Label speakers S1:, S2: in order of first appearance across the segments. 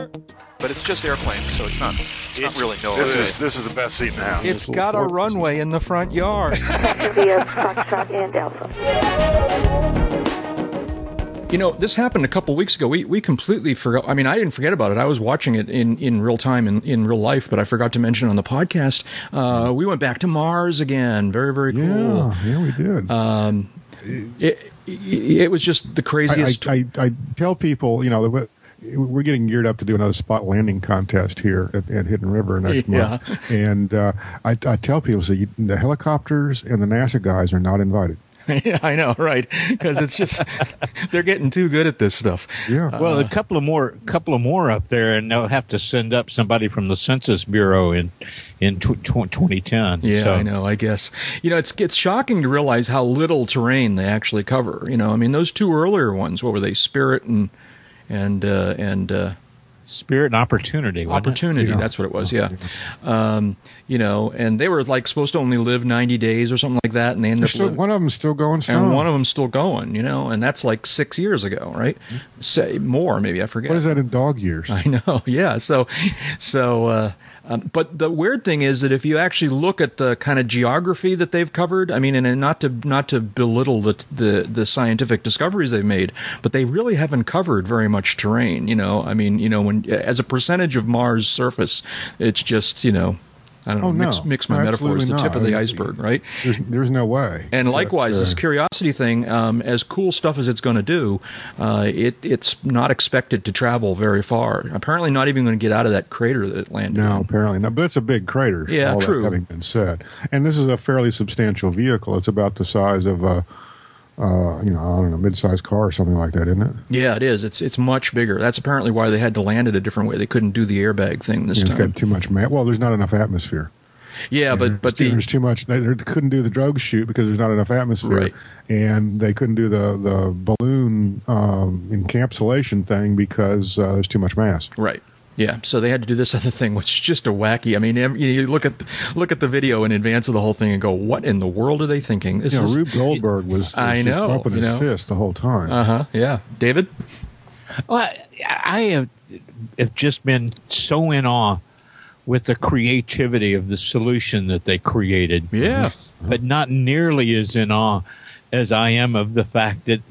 S1: here.
S2: But it's just airplanes, so it's not. It's, not really no.
S3: This is this is the best seat in the house.
S4: It's got a runway in the front yard.
S5: Via Foxtrot and Alpha.
S4: You know, this happened a couple weeks ago. We we completely forgot. I mean, I didn't forget about it. I was watching it in, in real time in, in real life, but I forgot to mention it on the podcast. Uh, we went back to Mars again. Very very cool.
S6: Yeah, yeah, we did.
S4: Um, it, it, it was just the craziest.
S6: I, I, I tell people, you know, that we're getting geared up to do another spot landing contest here at, at Hidden River next
S4: Yeah.
S6: month, and uh, I, I tell people, so you, the helicopters and the NASA guys are not invited.
S4: yeah, I know, right? Because it's just they're getting too good at this stuff.
S6: Yeah.
S7: Well, a couple of more, couple of more up there, and they'll have to send up somebody from the Census Bureau in in tw- tw- 2010.
S4: Yeah,
S7: so,
S4: I know. I guess you know it's it's shocking to realize how little terrain they actually cover. You know, I mean those two earlier ones. What were they? Spirit and and uh, and uh,
S7: Spirit and Opportunity. it?
S4: Opportunity. That's what it was. Yeah. Um, you know, and they were like supposed to only live ninety days or something like that, and they ended
S6: They're
S4: up
S6: still, one of them's still going strong.
S4: and one of them's still going. You know, and that's like six years ago, right? Say more, maybe I forget.
S6: what is that in dog years?
S4: I know, yeah. So, so, uh, um, but the weird thing is that if you actually look at the kind of geography that they've covered, I mean, and not to not to belittle the the the scientific discoveries they've made, but they really haven't covered very much terrain. You know, I mean, you know, when as a percentage of Mars' surface, it's just you know. I don't know.
S6: Oh, no.
S4: Mix, mix my metaphors. The tip
S6: not.
S4: of the iceberg, right?
S6: There's, there's no way.
S4: And
S6: But,
S4: likewise,
S6: uh,
S4: this curiosity thing, um, as cool stuff as it's going to do, uh, it it's not expected to travel very far. Apparently, not even going to get out of that crater that it landed.
S6: No,
S4: in.
S6: apparently not. But it's a big crater.
S4: Yeah,
S6: all that
S4: true.
S6: having been said, and this is a fairly substantial vehicle. It's about the size of a, uh, you know, I don't know, mid-sized car or something like that, isn't it?
S4: Yeah, it is. It's it's much bigger. That's apparently why they had to land it a different way. They couldn't do the airbag thing this
S6: It's
S4: time.
S6: got too much. Ma- well, there's not enough atmosphere.
S4: Yeah, but but
S6: there's,
S4: the
S6: there's too much. They, they couldn't do the drogue shoot because there's not enough atmosphere,
S4: Right.
S6: and they couldn't do the the balloon um, encapsulation thing because uh, there's too much mass.
S4: right. Yeah, so they had to do this other thing, which is just a wacky. I mean, you look at look at the video in advance of the whole thing and go, "What in the world are they thinking?" This
S6: You know,
S4: is,
S6: Rube Goldberg was, was
S4: I
S6: just
S4: know,
S6: pumping
S4: you
S6: his
S4: know.
S6: fist the whole time.
S4: Uh huh. Yeah, David.
S7: Well, I, I have, have just been so in awe with the creativity of the solution that they created.
S4: Yeah.
S7: But not nearly as in awe as I am of the fact that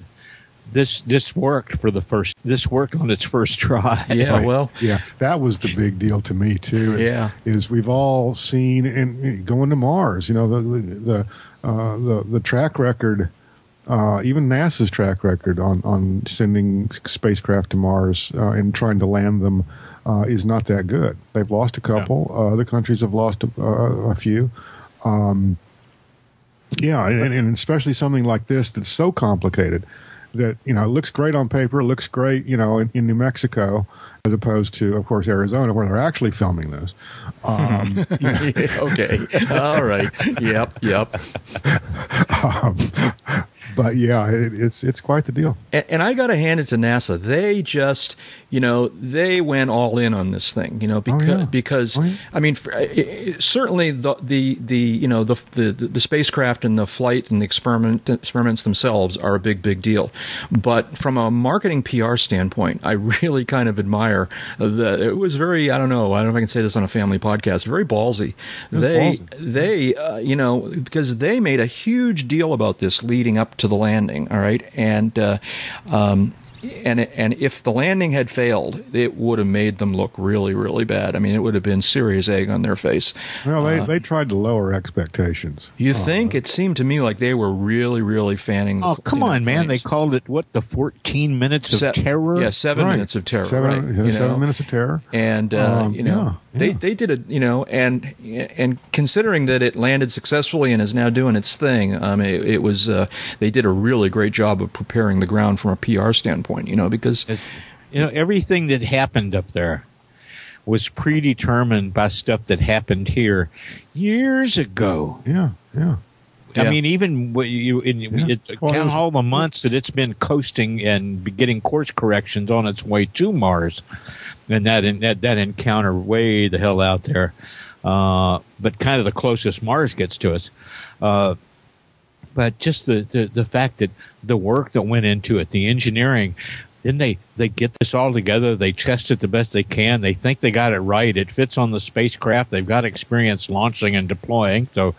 S7: this this worked for the first this worked on its first try.
S4: Yeah.
S6: Right.
S4: Well.
S6: yeah, that was the big deal to me too. Is,
S4: Yeah.
S6: is we've all seen and going to Mars. You know the the uh, the the track record, uh, even NASA's track record on on sending spacecraft to Mars uh, and trying to land them uh, is not that good. They've lost a couple. Uh, other countries have lost a, uh, a few. Um, yeah, and, and especially something like this that's so complicated that you know it looks great on paper, looks great, you know, in, in New Mexico, as opposed to, of course, Arizona, where they're actually filming this. Um,
S4: okay. All right. Yep. Yep.
S6: um, but yeah, it, it's it's quite the deal.
S4: And, and I got to hand it to NASA. They just, you know, they went all in on this thing. You know, because
S6: yeah.
S4: because
S6: Oh, yeah.
S4: I mean, for, i- i- certainly the the the you know the, the the spacecraft and the flight and the experiment experiments themselves are a big big deal. But from a marketing PR standpoint, I really kind of admire that it was very I don't know I don't know if I can say this on a family podcast very ballsy. They
S6: ballsy.
S4: they uh, you know because they made a huge deal about this leading up to the landing all right? And uh, um, and and if the landing had failed it would have made them look really really bad i mean it would have been serious egg on their face
S6: Well, they, they tried to lower expectations.
S4: you think it seemed to me like they were really really fanning
S7: Oh
S4: f-
S7: come
S4: you know,
S7: on, man! They called it what the fourteen minutes of
S4: Se-
S7: terror.
S4: yeah seven
S6: Right.
S4: minutes of terror
S6: Seven,
S4: right
S6: yeah,
S4: you
S6: seven minutes of terror.
S4: and uh,
S6: Um,
S4: you know
S6: yeah,
S4: they
S6: yeah.
S4: they did it you know and and considering that it landed successfully and is now doing its thing um it, it was uh, they did a really great job of preparing the ground from a PR standpoint you know because
S7: It's- you know, everything that happened up there was predetermined by stuff that happened here years ago.
S6: Yeah, yeah.
S4: Yeah.
S7: I mean, even what you in,
S6: Yeah.
S7: it,
S6: Well, it
S7: count
S6: was-
S7: all the months that it's been coasting and getting course corrections on its way to Mars, and that that that encounter way the hell out there, uh, but kind of the closest Mars gets to us. Uh, but just the, the, the fact that the work that went into it, the engineering, then they they get this all together. They test it the best they can. They think they got it right. It fits on the spacecraft. They've got experience launching and deploying, so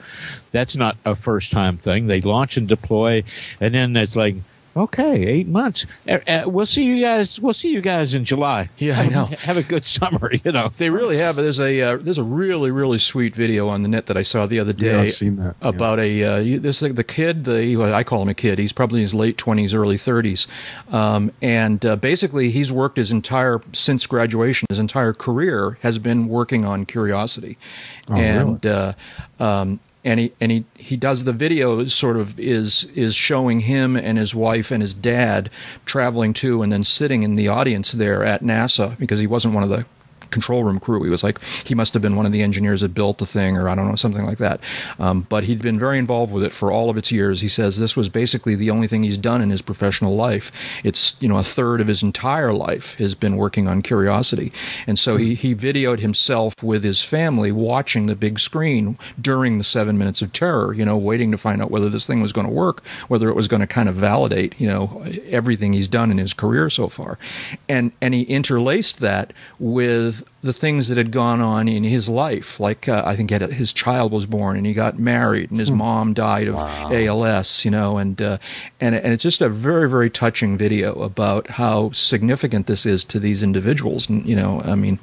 S7: that's not a first time thing. They launch and deploy, and then it's like. Okay, eight months. Uh, uh, we'll see you guys. We'll see you guys in July.
S4: Yeah, I
S7: have,
S4: know.
S7: Have a good summer. You know
S4: They really have. There's a uh, there's a really really sweet video on the net that I saw the other day.
S6: Yeah, I've seen that, yeah.
S4: about a uh, you- this the kid. The well, I call him a kid. He's probably in his late twenties, early thirties, um, and uh, basically he's worked his entire since graduation, his entire career has been working on Curiosity,
S6: Oh,
S4: and uh, um, and he and he, he does the video sort of is is showing him and his wife and his dad traveling to and then sitting in the audience there at NASA because he wasn't one of the control room crew. He was like he must have been one of the engineers that built the thing, or I don't know something like that. Um, but he'd been very involved with it for all of its years. He says this was basically the only thing he's done in his professional life. It's you know a third of his entire life has been working on Curiosity, and so he he videoed himself with his family watching the big screen during the seven minutes of terror. You know, waiting to find out whether this thing was going to work, whether it was going to kind of validate you know everything he's done in his career so far, and and he interlaced that with the things that had gone on in his life. Like uh, I think a, his child was born and he got married and his mom died of ALS. You know, and uh, and and it's just a very very touching video about how significant this is to these individuals. And you know, I mean.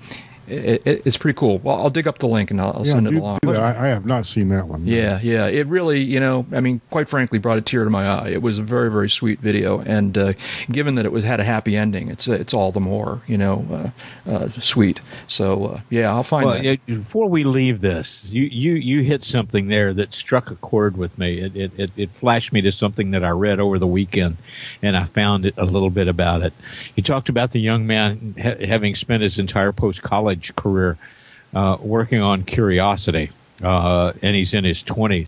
S4: It, it, it's pretty cool. Well, I'll dig up the link and I'll, I'll
S6: Yeah,
S4: send it along.
S6: do that. I, I have not seen that one.
S4: Yeah, yeah. It really, you know, I mean, quite frankly, brought a tear to my eye. It was a very, very sweet video, and uh, given that it was had a happy ending, it's it's all the more, you know, uh, uh, sweet. So uh, yeah, I'll find
S7: Well,
S4: that.
S7: yeah, before we leave this, you, you, you hit something there that struck a chord with me. It, it, it, it flashed me to something that I read over the weekend, and I found it a little bit about it. You talked about the young man ha- having spent his entire post college career uh, working on Curiosity, uh, and he's in his 20s.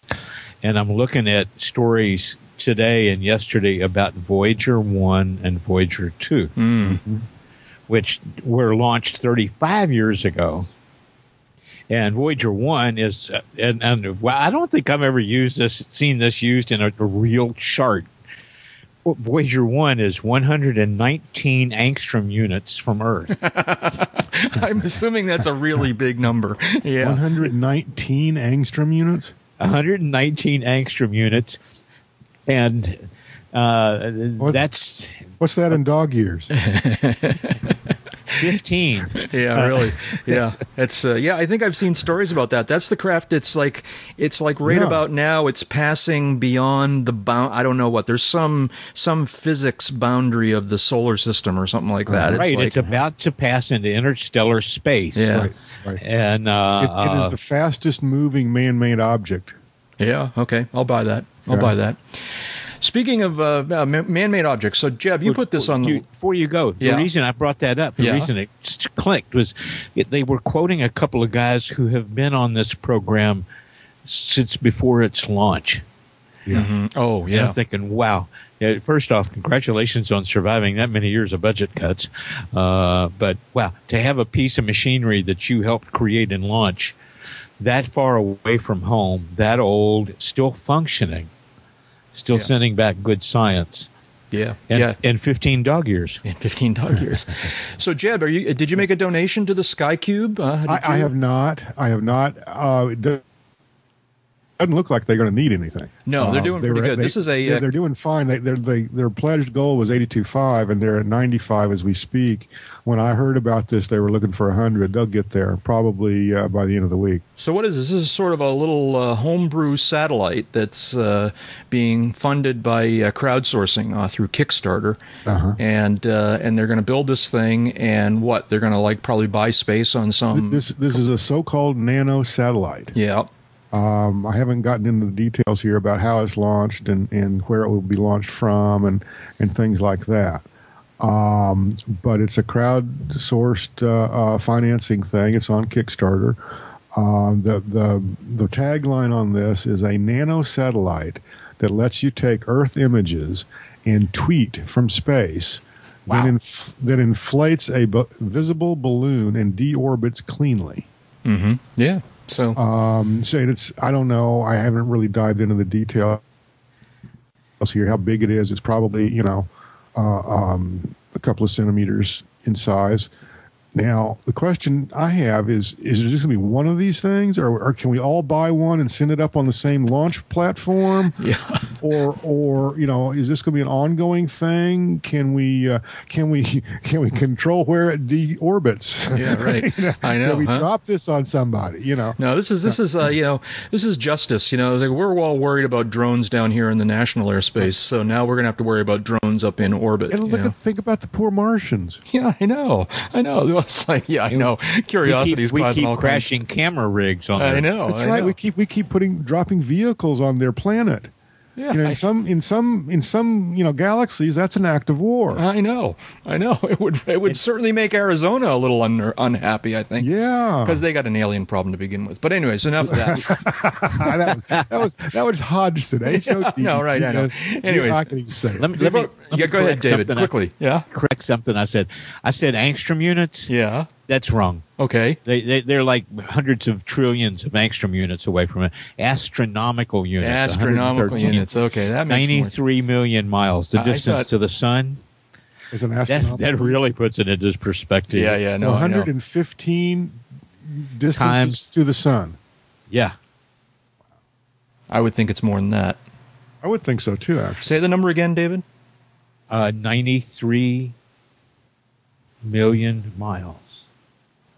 S7: And I'm looking at stories today and yesterday about Voyager 1 and Voyager 2 which were launched 35 years ago. And Voyager One is, uh, and, and well, I don't think I've ever used this, seen this used in a, a real chart. Well, Voyager One is 119 angstrom units from Earth.
S4: I'm assuming that's a really big number. Yeah.
S6: 119 angstrom units.
S7: 119 angstrom units, and uh,
S6: What?
S7: that's
S6: What's that in dog years?
S7: 15.
S4: Yeah, really. Yeah, it's uh, yeah. I think I've seen stories about that. That's the craft. It's like it's like right
S6: Yeah.
S4: about now. It's passing beyond the bound. I don't know what. There's some some physics boundary of the solar system or something like that.
S7: right,
S4: like,
S7: it's about to pass into interstellar space.
S4: Yeah.
S6: Right, right.
S7: And uh,
S6: It, it is the fastest moving man-made object.
S4: Yeah. Okay. I'll buy that. I'll
S6: Yeah.
S4: buy that. Speaking of uh, uh, man-made objects, so Jeb, you put this on the.
S7: Before you go.
S4: Yeah.
S7: The reason I brought that up, the
S4: Yeah.
S7: reason it just clicked was it, they were quoting a couple of guys who have been on this program since before its launch.
S6: Yeah.
S4: Oh
S7: And
S4: yeah.
S7: I'm thinking, wow. Yeah, first off, congratulations on surviving that many years of budget cuts. Uh, but wow, to have a piece of machinery that you helped create and launch that far away from home, that old, still functioning, still
S4: Yeah.
S7: sending back good science,
S4: yeah.
S7: and,
S4: yeah.
S7: and 15 dog years.
S4: In 15 dog years. so, Jeb, are you? Did you make a donation to the Sky Cube? Uh,
S6: I, I have not. I have not. Uh, it doesn't look like they're going to need anything.
S4: No, they're
S6: Uh,
S4: doing
S6: they
S4: pretty
S6: were-
S4: good.
S6: they-
S4: This is a,
S6: They're,
S4: uh,
S6: they're doing fine. They, they're, they, their pledged goal was eighty-two five, and they're at 95 as we speak. When I heard about this, they were looking for 100. They'll get there probably uh, by the end of the week.
S4: So what is this? This is sort of a little uh, homebrew satellite that's uh, being funded by uh, crowdsourcing uh, through Kickstarter,
S6: Uh-huh.
S4: and uh, and they're going to build this thing, and what they're going to like probably buy space on some.
S6: This this is a so-called nano satellite.
S4: yeah,
S6: Um, I haven't gotten into the details here about how it's launched and, and where it will be launched from and, and things like that. Um, but it's a crowd-sourced uh, uh, financing thing. It's on Kickstarter. Um, the the the tagline on this is a nano satellite that lets you take Earth images and tweet from space.
S7: Wow.
S6: Then, inf- that inflates a bu- visible balloon and deorbits cleanly. Mm-hmm.
S4: yeah. So
S6: Um, so it's I don't know. I haven't really dived into the details here. How big it is? It's probably you know um, a couple of centimeters in size. Now, the question I have is: Is there just going to be one of these things, or, or can we all buy one and send it up on the same launch platform?
S4: Yeah.
S6: or or you know is this going to be an ongoing thing can we uh, can we can we control where it deorbits
S4: Yeah, right. I know,
S6: can we
S4: huh?
S6: drop this on somebody you know
S4: No, this is this is uh, you know this is justice. You know, like we're all worried about drones down here in the national airspace, so now we're gonna have to worry about drones up in orbit.
S6: and
S4: you
S6: look
S4: know?
S6: at think about the poor martians
S4: yeah, I know, I know. It's like yeah, I know.
S7: We
S4: Curiosity's
S7: keep, we keep
S4: all kinds-
S7: crashing camera rigs on.
S4: I
S7: there.
S4: know.
S6: that's
S4: I
S6: right
S4: know.
S6: we keep we keep putting dropping vehicles on their planet
S4: Yeah,
S6: you know
S4: I-
S6: in some in some in some you know galaxies that's an act of war
S4: I know, I know. It would it would certainly make Arizona a little un- unhappy. I think.
S6: yeah
S4: Because they got an alien problem to begin with. But anyways, enough of that.
S6: that, that was that was Hodgson H-O-D-G-S.
S4: No, right, I know. Anyways.
S6: I can even say.
S7: Let me, let me, let
S4: yeah, go ahead, David.
S7: something I-
S4: Quickly. Yeah.
S7: correct something I said. I said angstrom units.
S4: Yeah.
S7: That's wrong.
S4: Okay.
S7: They, they they're like hundreds of trillions of angstrom units away from it. Astronomical units.
S4: Astronomical units. Okay, that makes more.
S7: Ninety-three million miles. The
S4: I
S7: distance
S4: thought-
S7: to the sun.
S6: As an
S7: That that really puts it into perspective.
S4: Yeah, yeah, no, I
S6: 115 distances
S7: Times-
S6: to the sun.
S7: Yeah.
S4: I would think it's more than that.
S6: I would think so too. Actually,
S4: Say the number again, David.
S7: Uh, Ninety-three million miles.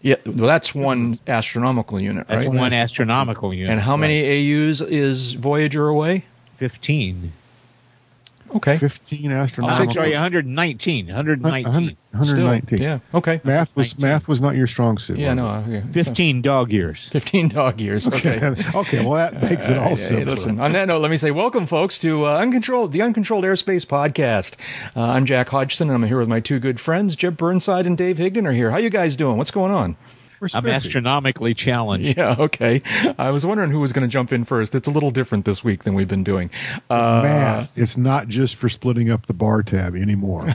S4: Yeah, well, that's one astronomical unit, right?
S7: That's one astronomical unit.
S4: And how many AUs is Voyager away?
S7: Fifteen.
S4: Okay.
S6: 15
S7: I'm sorry, 119. 119.
S6: 100 119.
S4: Still, yeah. Okay.
S6: Math was
S7: 19.
S6: math was not your strong suit.
S4: Yeah. No.
S6: it?
S4: Okay.
S7: 15 dog years.
S4: Fifteen dog years. Okay.
S6: Okay. okay. Well, that makes it all
S4: simple.
S6: Hey,
S4: listen, on that note, let me say welcome, folks, to uh, Uncontrolled, the Uncontrolled Airspace Podcast. Uh, I'm Jack Hodgson, and I'm here with my two good friends, Jeb Burnside and Dave Higdon are here. How you guys doing? What's going on?
S6: We're
S7: I'm astronomically challenged.
S4: Yeah, okay. I was wondering who was going to jump in first. It's a little different this week than we've been doing. Uh,
S6: Math. It's not just for splitting up the bar tab anymore.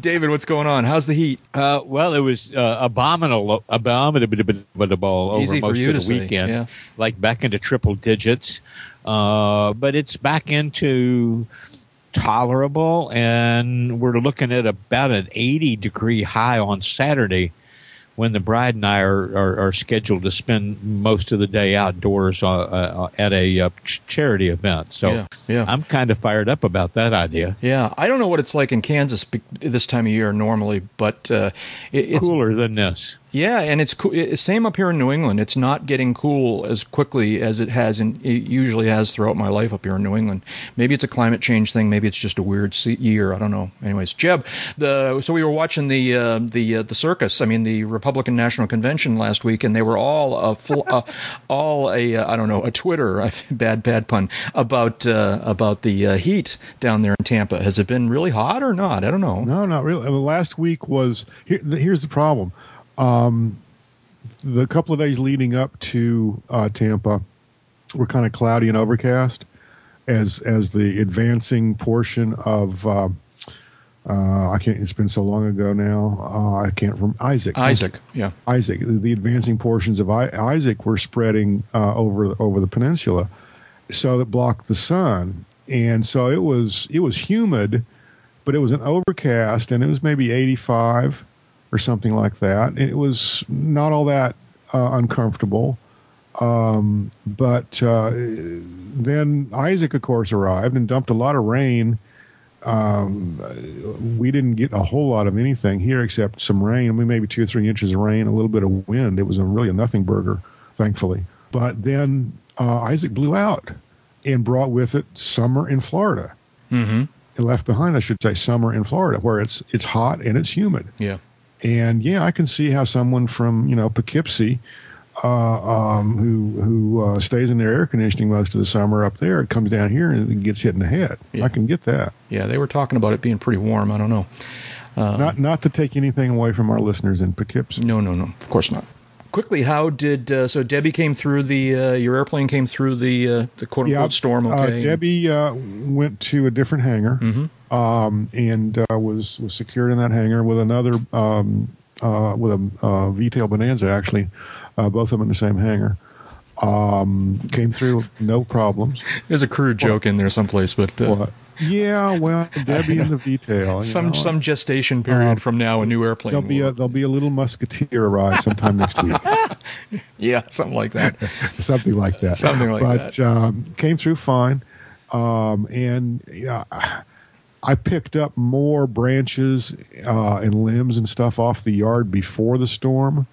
S4: David, what's going on? How's the heat?
S7: Uh, well, it was uh, abominable, abominable over
S4: Easy
S7: most of the
S4: say,
S7: weekend,
S4: yeah.
S7: like back into triple digits. Uh, but it's back into tolerable, and we're looking at about an 80 degree high on Saturday. When the bride and I are, are, are scheduled to spend most of the day outdoors uh, uh, at a uh, ch- charity event, so
S4: Yeah, yeah.
S7: I'm kind of fired up about that idea.
S4: Yeah, I don't know what it's like in Kansas this time of year normally, but uh, it, it's
S7: Cooler than this.
S4: Yeah, and it's cool. Same up here in New England. It's not getting cool as quickly as it has in it usually has throughout my life up here in New England. Maybe it's a climate change thing. Maybe it's just a weird year. I don't know. Anyways, Jeb, the so we were watching the uh, the uh, the circus. I mean, the Republican National Convention last week, and they were all a full, uh, all a uh, I don't know a Twitter bad bad pun about uh, about the uh, heat down there in Tampa. Has it been really hot or not? I don't know.
S6: No, not really. Well, last week was here, here's the problem. Um, the couple of days leading up to uh, Tampa were kind of cloudy and overcast, as as the advancing portion of uh, uh, I can't. It's been so long ago now. Uh, I can't remember Isaac.
S4: Isaac, yeah.
S6: Isaac. The, the advancing portions of I, Isaac were spreading uh, over over the peninsula, so that blocked the sun, and so it was it was humid, but it was an overcast, and it was maybe eighty five or something like that. And it was not all that uh, uncomfortable. Um, but uh, then Isaac, of course, arrived and dumped a lot of rain we didn't get a whole lot of anything here except some rain. I mean, maybe two or three inches of rain, a little bit of wind. It was a really a nothing burger, thankfully. But then uh, Isaac blew out and brought with it summer in Florida. Mm-hmm. It left behind, I should say, summer in Florida, where it's it's hot and it's humid.
S4: Yeah.
S6: And yeah, I can see how someone from you know Poughkeepsie, uh, um, who who uh, stays in their air conditioning most of the summer up there, it comes down here and it gets hit in the head.
S4: Yeah.
S6: I can get that.
S4: Yeah, they were talking about it being pretty warm. I don't know.
S6: not not to take anything away from our listeners in Poughkeepsie.
S4: No, no, no. Of course not. Quickly, how did uh, so Debbie came through the uh, your airplane came through the uh, the quote unquote storm?
S6: uh,
S4: Okay,
S6: Debbie uh, went to a different hangar um, and uh, was was secured in that hangar with another um, uh, with a uh, V-tail Bonanza. Actually, uh, both of them in the same hangar. Um, came through no problems.
S4: There's a crude joke in there someplace, but uh,
S6: What? Yeah, well, Debbie in the detail.
S4: some
S6: know.
S4: some gestation period
S6: Um,
S4: from now, a new airplane.
S6: There'll be a there'll be a little musketeer arrive sometime next week,
S4: yeah, something like that.
S6: something like that.
S4: Something like
S6: but,
S4: that.
S6: um, came through fine, um, and yeah, I picked up more branches uh, and limbs and stuff off the yard before the storm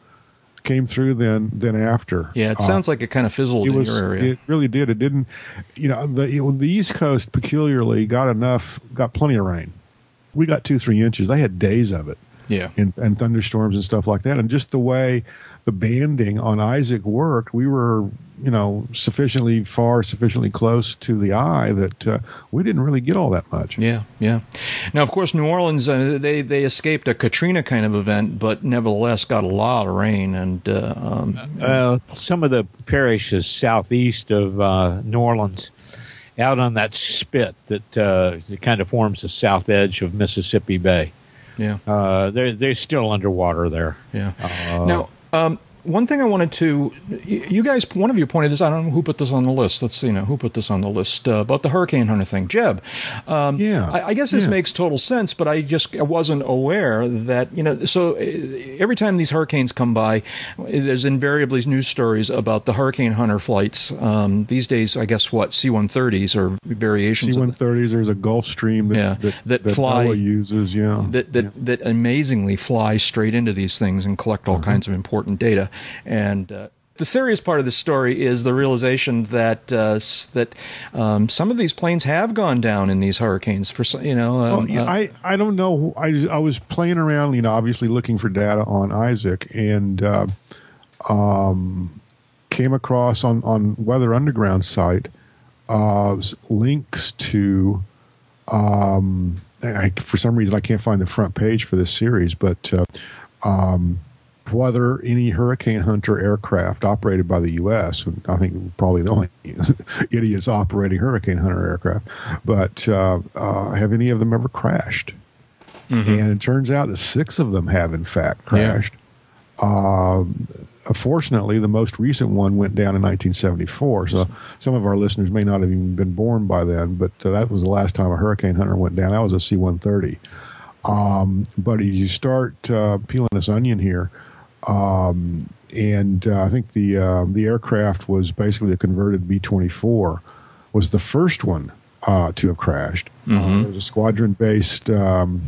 S6: came through than than after.
S4: Yeah, it
S6: Uh,
S4: sounds like it kind of fizzled
S6: it
S4: in
S6: was
S4: your area.
S6: it really did. It didn't you know the it, the east coast peculiarly got enough got plenty of rain. We got two three inches. They had days of it.
S4: Yeah,
S6: and, and thunderstorms and stuff like that. And just the way the banding on isaac worked we were you know sufficiently far sufficiently close to the eye that uh, we didn't really get all that much
S4: yeah, yeah. Now, of course, New Orleans uh, they they escaped a Katrina kind of event, but nevertheless got a lot of rain and. Uh, um,
S7: Uh, some of the parishes southeast of uh, New Orleans, out on that spit that uh, kind of forms the south edge of Mississippi Bay.
S4: yeah.
S7: Uh, they're they're still underwater there.
S4: Yeah. now, um, one thing I wanted to, you guys, one of you pointed this. I don't know who put this on the list. Let's see, now who put this on the list uh, about the hurricane hunter thing. Jeb. Um,
S6: Yeah,
S4: I, I guess this
S6: yeah.
S4: makes total sense, but I just I wasn't aware that you know. So uh, every time these hurricanes come by, there's invariably news stories about the hurricane hunter flights. Um, these days, I guess what C-130s or variations. of the-
S6: C-130s. There's a Gulf Stream that
S4: Yeah,
S6: that,
S4: that fly-
S6: NOAA uses. Yeah,
S4: that that, that amazingly fly straight into these things and collect all kinds of important data. And uh, the serious part of the story is the realization that uh, that um, some of these planes have gone down in these hurricanes. For you know,
S6: Well,
S4: um,
S6: yeah,
S4: uh,
S6: I, I don't know. I, I was playing around, you know, obviously looking for data on Isaac and uh, um, came across on, on Weather Underground site uh, links to, um, I, for some reason, I can't find the front page for this series, but uh, um, whether any Hurricane Hunter aircraft operated by the U.S. I think probably the only idiots operating Hurricane Hunter aircraft, but uh, uh, have any of them ever crashed? And it turns out that six of them have, in fact, crashed. Um, fortunately, the most recent one went down in 1974. So some of our listeners may not have even been born by then, but uh, that was the last time a Hurricane Hunter went down. That was a C 130. Um, but if you start uh, peeling this onion here, um, and uh, I think the uh, the aircraft was basically a converted B 24, was the first one uh, to have crashed. Uh, it was a squadron based. Um,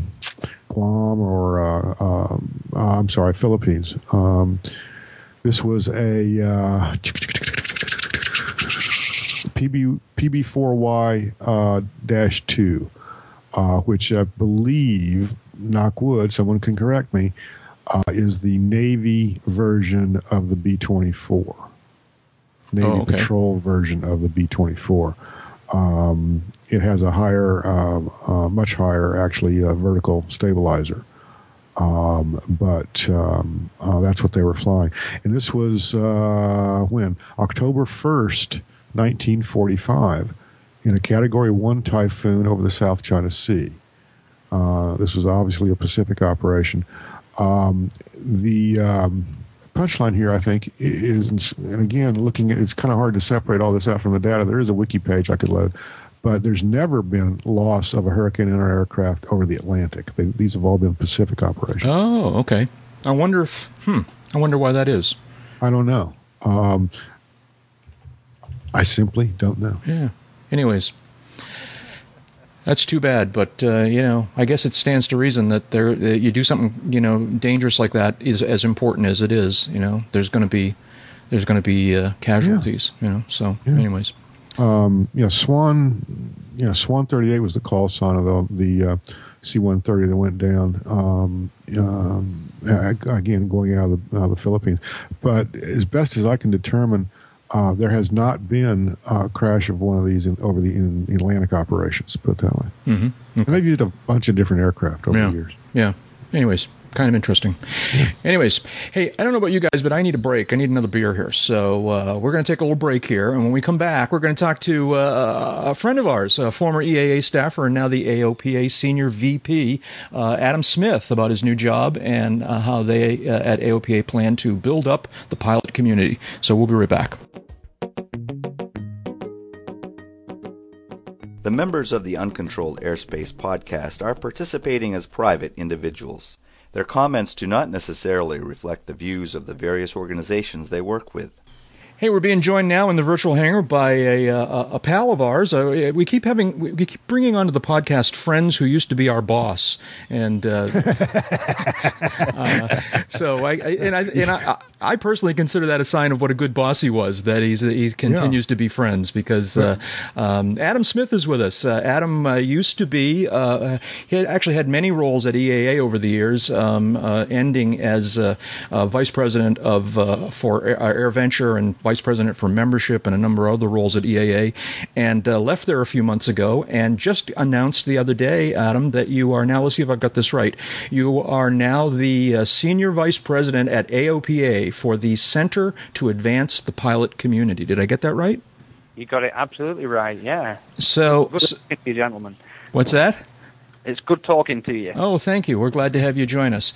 S6: Guam or uh, um, uh, I'm sorry, Philippines. Um, this was a uh, PB PB4Y uh, dash two, uh, which I believe, knock wood, someone can correct me, uh, is the Navy version of the B24. Navy
S4: Oh, okay.
S6: patrol version of the B24. Um, it has a higher, um, uh, much higher, actually, uh, vertical stabilizer. Um, but um, uh, that's what they were flying. And this was uh, when? October 1st, 1945, in a Category 1 typhoon over the South China Sea. Uh, this was obviously a Pacific operation. Um, the um, punchline here, I think, is, and again, looking at it's kind of hard to separate all this out from the data. There is a wiki page I could load, but there's never been loss of a hurricane hunter aircraft over the Atlantic. They, these have all been Pacific operations.
S4: oh, okay. I wonder if hmm. I wonder why that is.
S6: I don't know. Um, I simply don't know.
S4: Yeah. Anyways, that's too bad. But uh, you know, I guess it stands to reason that there that you do something you know dangerous like that is as important as it is. You know, there's going to be there's going to be uh, casualties. You know. So, anyways,
S6: Um, you know, Swan, you know, Swan 38 was the call sign of the, the uh, C-130 that went down. Um, um, again, going out of, the, out of the Philippines. But as best as I can determine, uh, there has not been a crash of one of these in, over the in, Atlantic operations. Put that way. Mm-hmm. And they've used a bunch of different aircraft over
S4: yeah,
S6: the years.
S4: yeah. Anyways, kind of interesting. Anyways, hey, I don't know about you guys, but I need a break. I need another beer here. So uh, we're going to take a little break here, and when we come back, we're going to talk to uh, a friend of ours, a former EAA staffer and now the AOPA senior VP, uh, Adam Smith, about his new job and uh, how they uh, at AOPA plan to build up the pilot community. So we'll be right back.
S1: The members of the Uncontrolled Airspace podcast are participating as private individuals. Their comments do not necessarily reflect the views of the various organizations they work with.
S4: Hey, we're being joined now in the virtual hangar by a, a, a pal of ours. Uh, we keep having we keep bringing onto the podcast friends who used to be our boss, and uh, uh, so I, and I and I, I personally consider that a sign of what a good boss he was. That he's he continues yeah. to be friends because uh, um, Adam Smith is with us. Uh, Adam uh, used to be he had actually had many roles at EAA over the years, um, ending as vice president of for AirVenture and vice president for membership and a number of other roles at EAA, and uh, left there a few months ago and just announced the other day, Adam, that you are now, let's see if I've got this right, you are now the uh, senior vice president at AOPA for the Center to Advance the Pilot Community. Did I get that right?
S3: You got it absolutely right, yeah.
S4: So,
S3: Good
S4: so
S3: gentlemen.
S4: What's that?
S3: It's good talking to you.
S4: Oh, thank you. We're glad to have you join us.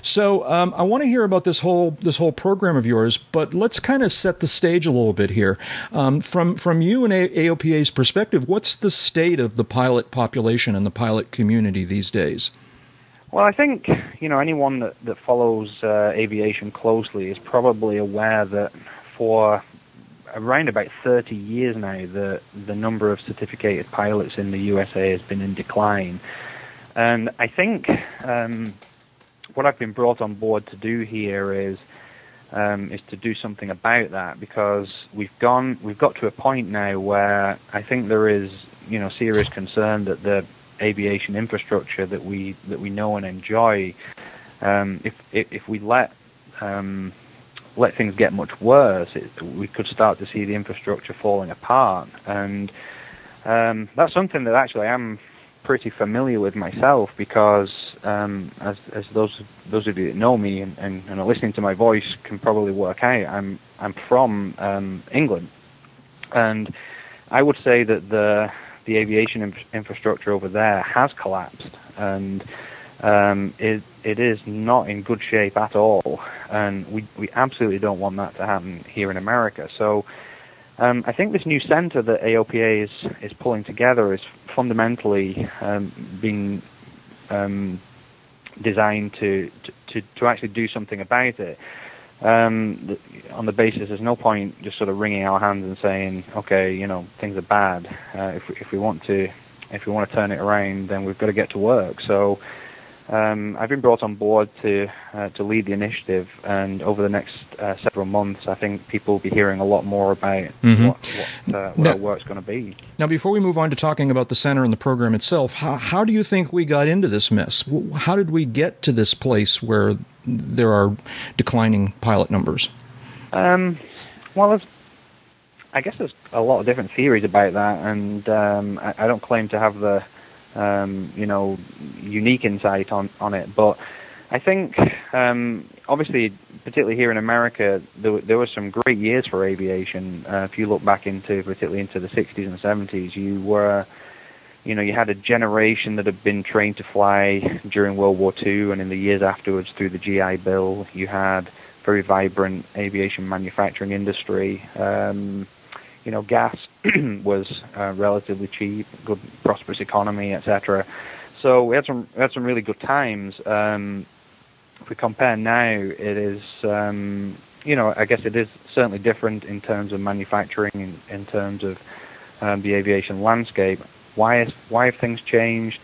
S4: So, um, I want to hear about this whole this whole program of yours, but let's kind of set the stage a little bit here. Um, from from you and AOPA's perspective, what's the state of the pilot population and the pilot community these days?
S3: Well, I think you know anyone that that follows uh, aviation closely is probably aware that for around about 30 years now, the the number of certificated pilots in the USA has been in decline. And I think um, what I've been brought on board to do here is um, is to do something about that because we've gone we've got to a point now where I think there is you know serious concern that the aviation infrastructure that we that we know and enjoy um, if, if, if we let um, let things get much worse it, we could start to see the infrastructure falling apart. And um, that's something that actually I'm pretty familiar with myself because um, as, as those those of you that know me and, and, and, are listening to my voice can probably work out, I'm I'm from um, England, and I would say that the the aviation inf- infrastructure over there has collapsed, and um, it it is not in good shape at all, and we we absolutely don't want that to happen here in America. So. Um, I think this new center that AOPA is is pulling together is fundamentally um, being um, designed to, to to actually do something about it. Um, on the basis, there's no point just sort of wringing our hands and saying, okay, you know, things are bad. Uh, if if we want to if we want to turn it around, then we've got to get to work. So um, I've been brought on board to uh, to lead the initiative, and over the next uh, several months, I think people will be hearing a lot more about mm-hmm. what, what, uh, what now, our work's going to be.
S4: Now, before we move on to talking about the center and the program itself, how, how do you think we got into this mess? How did we get to this place where there are declining pilot numbers?
S3: Um, well, I guess there's a lot of different theories about that, and um, I, I don't claim to have the um, you know, unique insight on, on it. But I think, um, obviously, particularly here in America, there, there were some great years for aviation. Uh, if you look back into, particularly into the 60s and 70s, you were, you know, you had a generation that had been trained to fly during World War II and in the years afterwards through the GI Bill. You had very vibrant aviation manufacturing industry. Um, you know, gas was uh, relatively cheap, good prosperous economy, etc. So we had some we had some really good times. Um, if we compare now, it is um, you know I guess it is certainly different in terms of manufacturing, in, in terms of um, the aviation landscape. Why is why have things changed?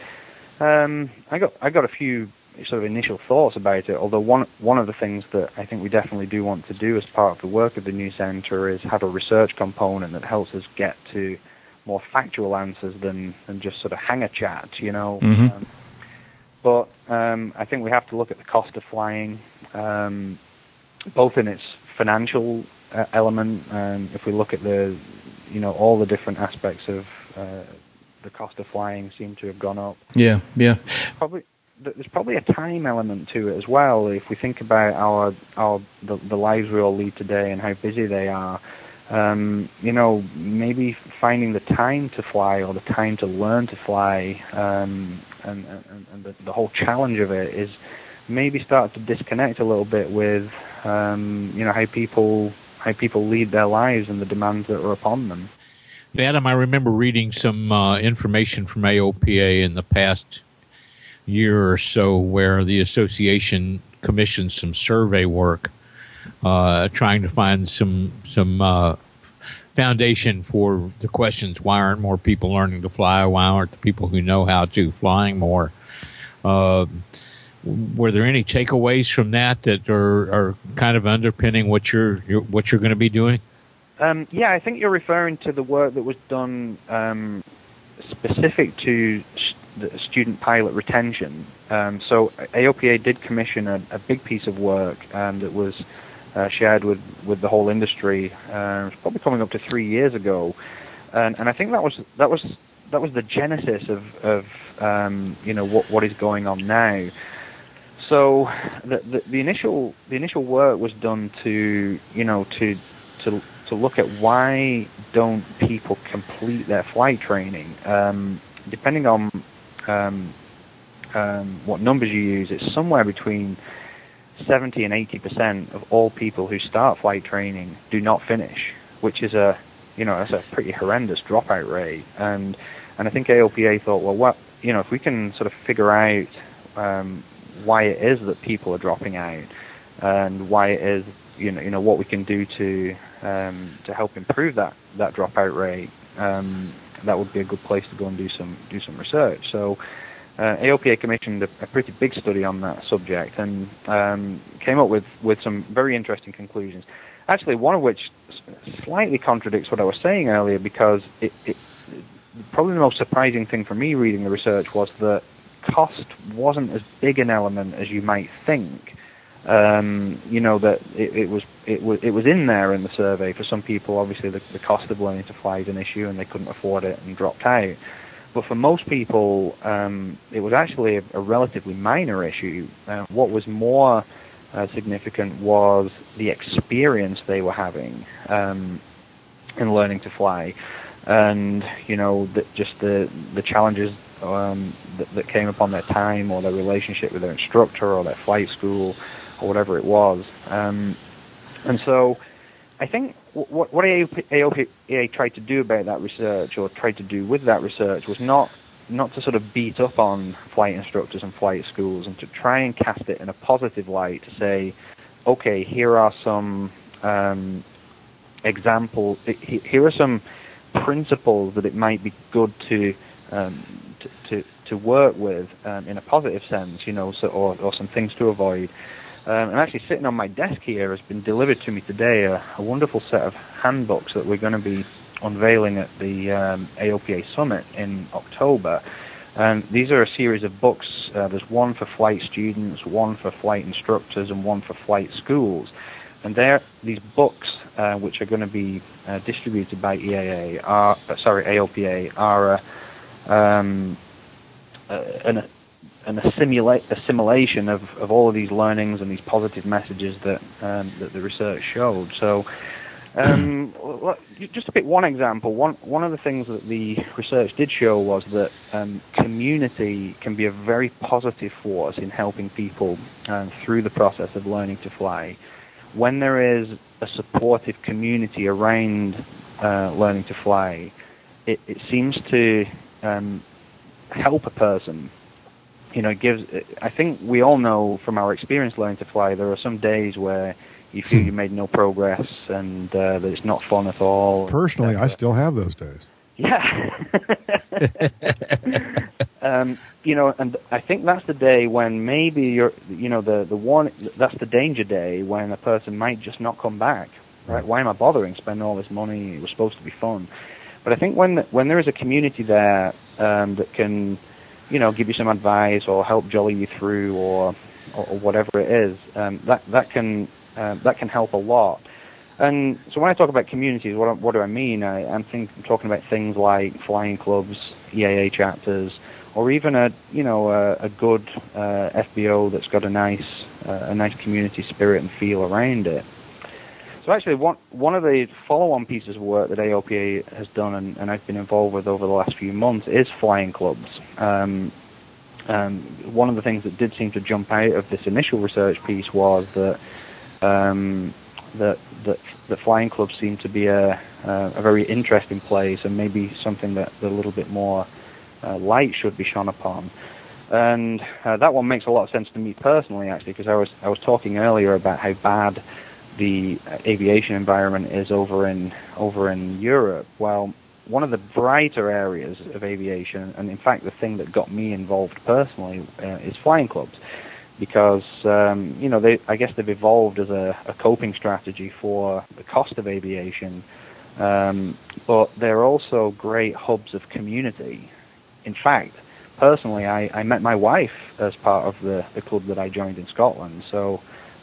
S3: Um, I got I got a few sort of initial thoughts about it. Although one one of the things that I think we definitely do want to do as part of the work of the new centre is have a research component that helps us get to more factual answers than than just sort of hangar chat, you know.
S4: Mm-hmm. Um,
S3: but um, I think we have to look at the cost of flying, um, both in its financial uh, element, and if we look at the, you know, all the different aspects of uh, the cost of flying seem to have gone up.
S4: Yeah, yeah.
S3: Probably there's probably a time element to it as well. If we think about our our the, the lives we all lead today and how busy they are, um, you know, maybe finding the time to fly or the time to learn to fly, um, and, and, and the, the, whole challenge of it is maybe start to disconnect a little bit with, um, you know, how people how people lead their lives and the demands that are upon them.
S7: Adam, I remember reading some uh, information from AOPA in the past year or so where the association commissioned some survey work, uh, trying to find some some uh, foundation for the questions: Why aren't more people learning to fly? Why aren't the people who know how to flying more? Uh, were there any takeaways from that that are, are kind of underpinning what you're, you're what you're going to be doing?
S3: Um, yeah, I think you're referring to the work that was done um, specific to st- student pilot retention. Um, so AOPA did commission a, a, big piece of work um, that was uh, shared with, with the whole industry. Uh, probably coming up to three years ago, and, and I think that was that was that was the genesis of, of um, you know what what is going on now. So the, the, the initial the initial work was done to you know to to to look at why don't people complete their flight training. Um, depending on um, um, what numbers you use, it's somewhere between 70 and 80 percent of all people who start flight training do not finish, which is a you know that's a pretty horrendous dropout rate. And and I think AOPA thought, well, what you know, if we can sort of figure out um, why it is that people are dropping out and why it is you know you know what we can do to um, to help improve that that dropout rate. Um, that would be a good place to go and do some do some research. So. Uh, AOPA commissioned a, a, pretty big study on that subject and um, came up with, with some very interesting conclusions. Actually, one of which slightly contradicts what I was saying earlier because it, it, probably the most surprising thing for me reading the research was that cost wasn't as big an element as you might think. Um, you know that it, it, was it was it was in there in the survey for some people. Obviously, the, the cost of learning to fly is an issue, and they couldn't afford it and dropped out. But for most people, um, it was actually a, a relatively minor issue. Uh, what was more uh, significant was the experience they were having um, in learning to fly, and you know the, just the the challenges um, that, that, came upon their time or their relationship with their instructor or their flight school or whatever it was. Um, and so I think what, what AOPA tried to do about that research or tried to do with that research was not not to sort of beat up on flight instructors and flight schools and to try and cast it in a positive light to say, okay, here are some um, examples, here are some principles that it might be good to um, to, to, to work with um, in a positive sense, you know, so, or, or some things to avoid. Um, and actually, sitting on my desk here has been delivered to me today a, a wonderful set of handbooks that we're going to be unveiling at the um, AOPA Summit in October. And these are a series of books. Uh, there's one for flight students, one for flight instructors, and one for flight schools. And they're, these books, uh, which are going to be uh, distributed by EAA, are, uh, sorry, AOPA, are um, uh, an, an assimilate, assimilation of, of all of these learnings and these positive messages that um, that the research showed. So, um, just to pick one example, one one of the things that the research did show was that um, community can be a very positive force in helping people um, through the process of learning to fly. When there is a supportive community around uh, learning to fly, it, it seems to um, help a person. You know, gives. I think we all know from our experience learning to fly, there are some days where you feel you made no progress and uh, that it's not fun at all.
S6: Personally, I still have those days.
S3: Yeah. um, you know, and I think that's the day when maybe you're, you know, the the one that's the danger day when a person might just not come back. Right? Why am I bothering spending all this money? It was supposed to be fun. But I think when when there is a community there um, that can, you know, give you some advice or help jolly you through or or, or whatever it is, um, that that can uh, that can help a lot. And so when I talk about communities, what, what do I mean? I, am think, I'm talking about things like flying clubs, EAA chapters, or even a you know a, a good uh, FBO that's got a nice uh, a nice community spirit and feel around it. So actually, one one of the follow-on pieces of work that AOPA has done and, and I've been involved with over the last few months is flying clubs. Um, um, one of the things that did seem to jump out of this initial research piece was that um, that that the flying clubs seem to be a uh, a very interesting place and maybe something that, that a little bit more uh, light should be shone upon. And uh, that one makes a lot of sense to me personally, actually, because I was I was talking earlier about how bad the aviation environment is over in over in Europe. Well, one of the brighter areas of aviation, and in fact the thing that got me involved personally, uh, is flying clubs, because um, you know they I guess they've evolved as a, a coping strategy for the cost of aviation, um, but they're also great hubs of community. In fact, personally, I, I met my wife as part of the, the club that I joined in Scotland. So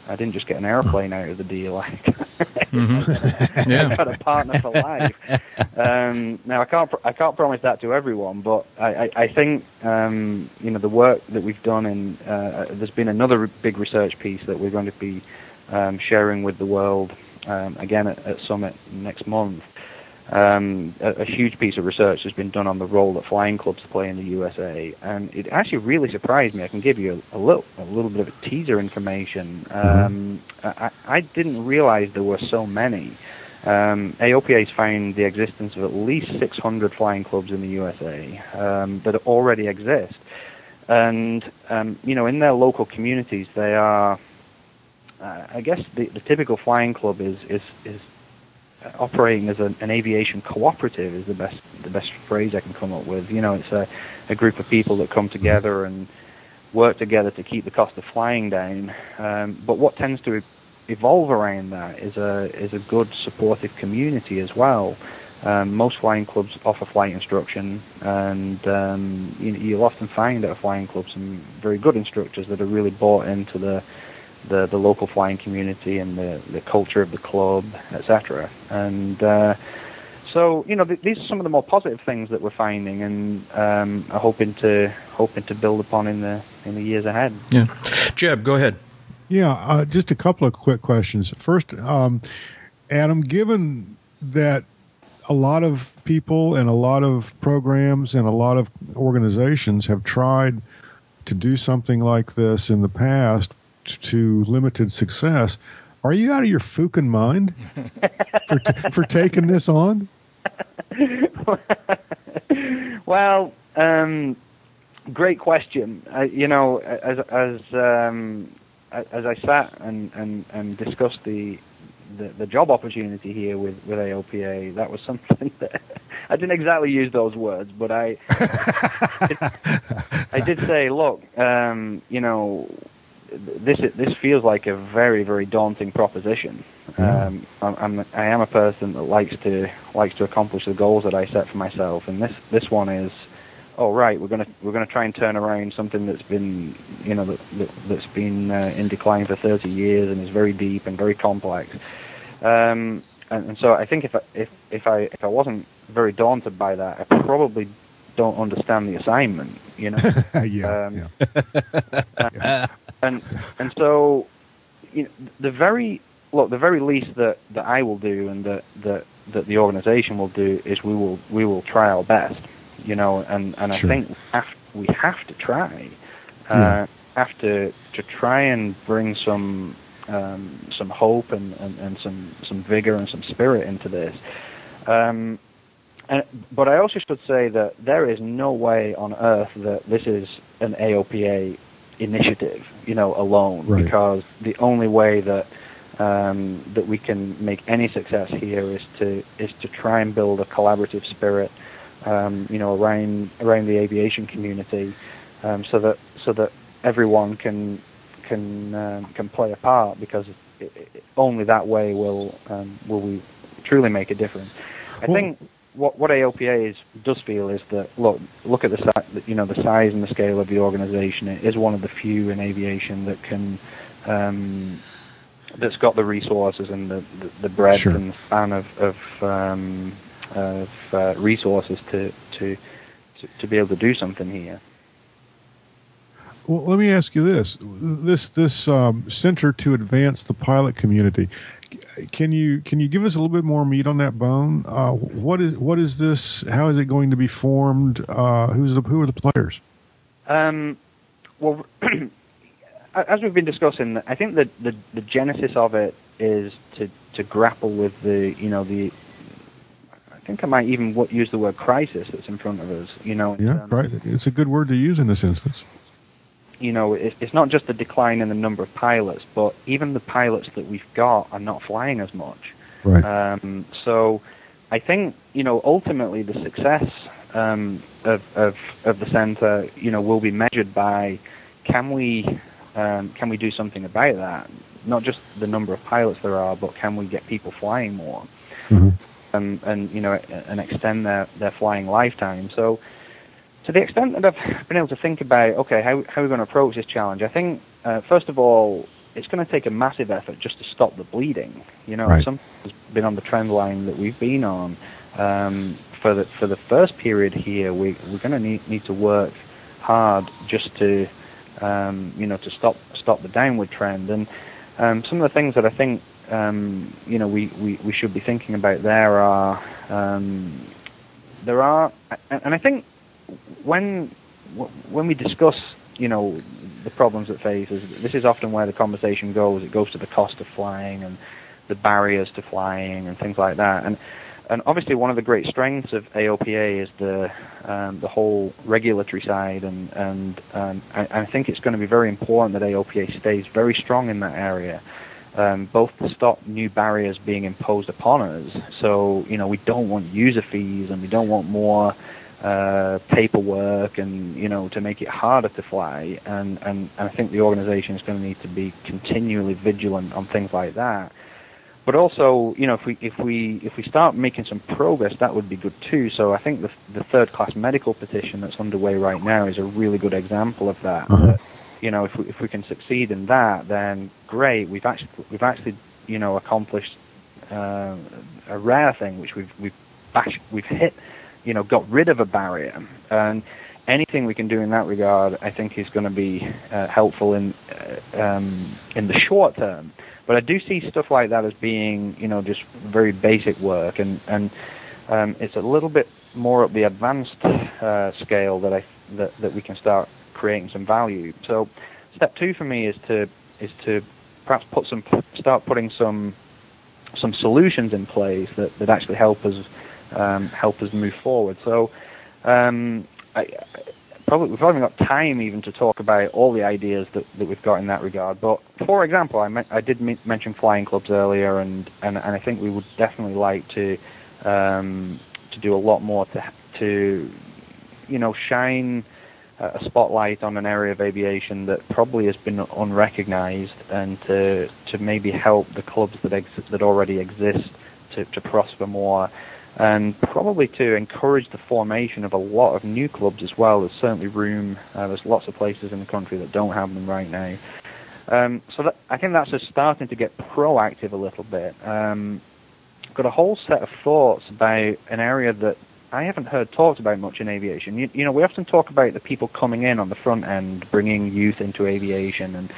S3: I didn't just get an airplane out of the deal. I, mm-hmm. yeah. I got a partner for life. Um, now I can't I can't promise that to everyone, but I, I, I think um, you know the work that we've done in uh, there's been another big research piece that we're going to be um, sharing with the world um, again at, at Summit next month um, a, a, huge piece of research has been done on the role that flying clubs play in the USA, and it actually really surprised me. I can give you a, a little, a little bit of a teaser information. Mm-hmm. Um, I, I, didn't realize there were so many. Um, AOPA has found the existence of at least 600 flying clubs in the USA um, that already exist, and um, you know, in their local communities, they are. Uh, I guess the, the typical flying club is is is operating as an aviation cooperative is the best the best phrase I can come up with. You know, it's a, a group of people that come together and work together to keep the cost of flying down. Um, but what tends to evolve around that is a is a good supportive community as well. Um, most flying clubs offer flight instruction, and um, you, you'll often find at a flying club some very good instructors that are really bought into the the, the local flying community and the, the culture of the club, etc. And uh, so, you know, th- these are some of the more positive things that we're finding, and um, are hoping to hoping to build upon in the in the years ahead.
S4: Yeah, Jeb, go ahead.
S6: Yeah, uh, just a couple of quick questions. First, um, Adam, given that a lot of people and a lot of programs and a lot of organizations have tried to do something like this in the past, to limited success. Are you out of your fucking mind for t- for taking this on?
S3: well, um, great question. Uh, you know, as as um, as I sat and, and, and discussed the, the, the job opportunity here with, with AOPA, that was something that I didn't exactly use those words, but I I did say, look, um, you know, this this feels like a very very daunting proposition. Um, I'm, I'm I am a person that likes to likes to accomplish the goals that I set for myself, and this this one is, oh right, we're gonna we're gonna try and turn around something that's been you know that, that has been uh, in decline for 30 years and is very deep and very complex. Um, and, and so I think if I, if if I if I wasn't very daunted by that, I probably don't understand the assignment. You know.
S6: yeah. Um,
S3: yeah. and and so you know, the very look the very least that, that I will do and that, that that the organization will do is we will we will try our best you know and and sure. I think we have, we have to try uh, yeah. have to to try and bring some um, some hope and, and, and some some vigor and some spirit into this um, and, but I also should say that there is no way on earth that this is an AOPA initiative, you know, alone, right. because the only way that um, that we can make any success here is to is to try and build a collaborative spirit, um, you know, around around the aviation community, um, so that so that everyone can can um, can play a part, because it, it, only that way will um, will we truly make a difference. I well, think what what AOPA is, does feel is that look look at the you know the size and the scale of the organisation. It is one of the few in aviation that can um, that's got the resources and the the, the breadth sure. and the span of of, um, of uh, resources to, to to to be able to do something here.
S6: Well, let me ask you this: this this um, center to advance the pilot community can you can you give us a little bit more meat on that bone? Uh, what is what is this? How is it going to be formed? Uh, who's the who are the players?
S3: Um, well, as we've been discussing, I think that the the genesis of it is to to grapple with the you know the I think I might even use the word crisis that's in front of us. You know,
S6: Yeah,
S3: um,
S6: right. It's a good word to use in this instance.
S3: You know, it, it's not just the decline in the number of pilots, but even the pilots that we've got are not flying as much.
S6: Right.
S3: Um, so I think, you know, ultimately the success um, of, of, of the centre, you know, will be measured by can we, um, can we do something about that? Not just the number of pilots there are, but can we get people flying more?
S6: Mhm.
S3: Um, and, you know, and extend their, their flying lifetime. So, to the extent that I've been able to think about, okay, how, how are we going to approach this challenge? I think, uh, first of all, it's going to take a massive effort just to stop the bleeding. You know,
S6: Right.
S3: some has been on the trend line that we've been on. Um, for the for the first period here, we we're going to need need to work hard just to um, you know to stop stop the downward trend. And um, some of the things that I think um, you know we, we, we should be thinking about there are um, there are and I think when when we discuss you know the problems that faces this is often where the conversation goes it goes to the cost of flying and the barriers to flying and things like that and and obviously one of the great strengths of AOPA is the um, the whole regulatory side and and um, I, I think it's going to be very important that AOPA stays very strong in that area um, both to stop new barriers being imposed upon us. So, you know, we don't want user fees and we don't want more uh, paperwork and, you know, to make it harder to fly. And, and, and I think the organization is going to need to be continually vigilant on things like that. But also, you know, if we if we if we start making some progress, that would be good too. So I think the the third class medical petition that's underway right now is a really good example of that. That you know, if we, if we can succeed in that, then great. We've actually we've actually you know accomplished uh, a rare thing, which we've we've bash, we've hit, you know, got rid of a barrier, and anything we can do in that regard, I think, is going to be uh, helpful in uh, um, in the short term. But I do see stuff like that as being, you know, just very basic work, and and um, it's a little bit more at the advanced uh, scale that I that, that we can start creating some value. So, step two for me is to is to perhaps put some start putting some some solutions in place that, that actually help us um, help us move forward. So, um, I, probably we've probably got time even to talk about all the ideas that, that we've got in that regard. But for example, I, me- I did me- mention flying clubs earlier, and, and, and I think we would definitely like to um, to do a lot more to to you know shine a spotlight on an area of aviation that probably has been unrecognized and to to maybe help the clubs that ex- that already exist to, to prosper more and probably to encourage the formation of a lot of new clubs as well. There's certainly room. Uh, there's lots of places in the country that don't have them right now. Um, so that, I think that's just starting to get proactive a little bit. Um, got a whole set of thoughts about an area that I haven't heard talked about much in aviation. You, you know, we often talk about the people coming in on the front end, bringing youth into aviation, and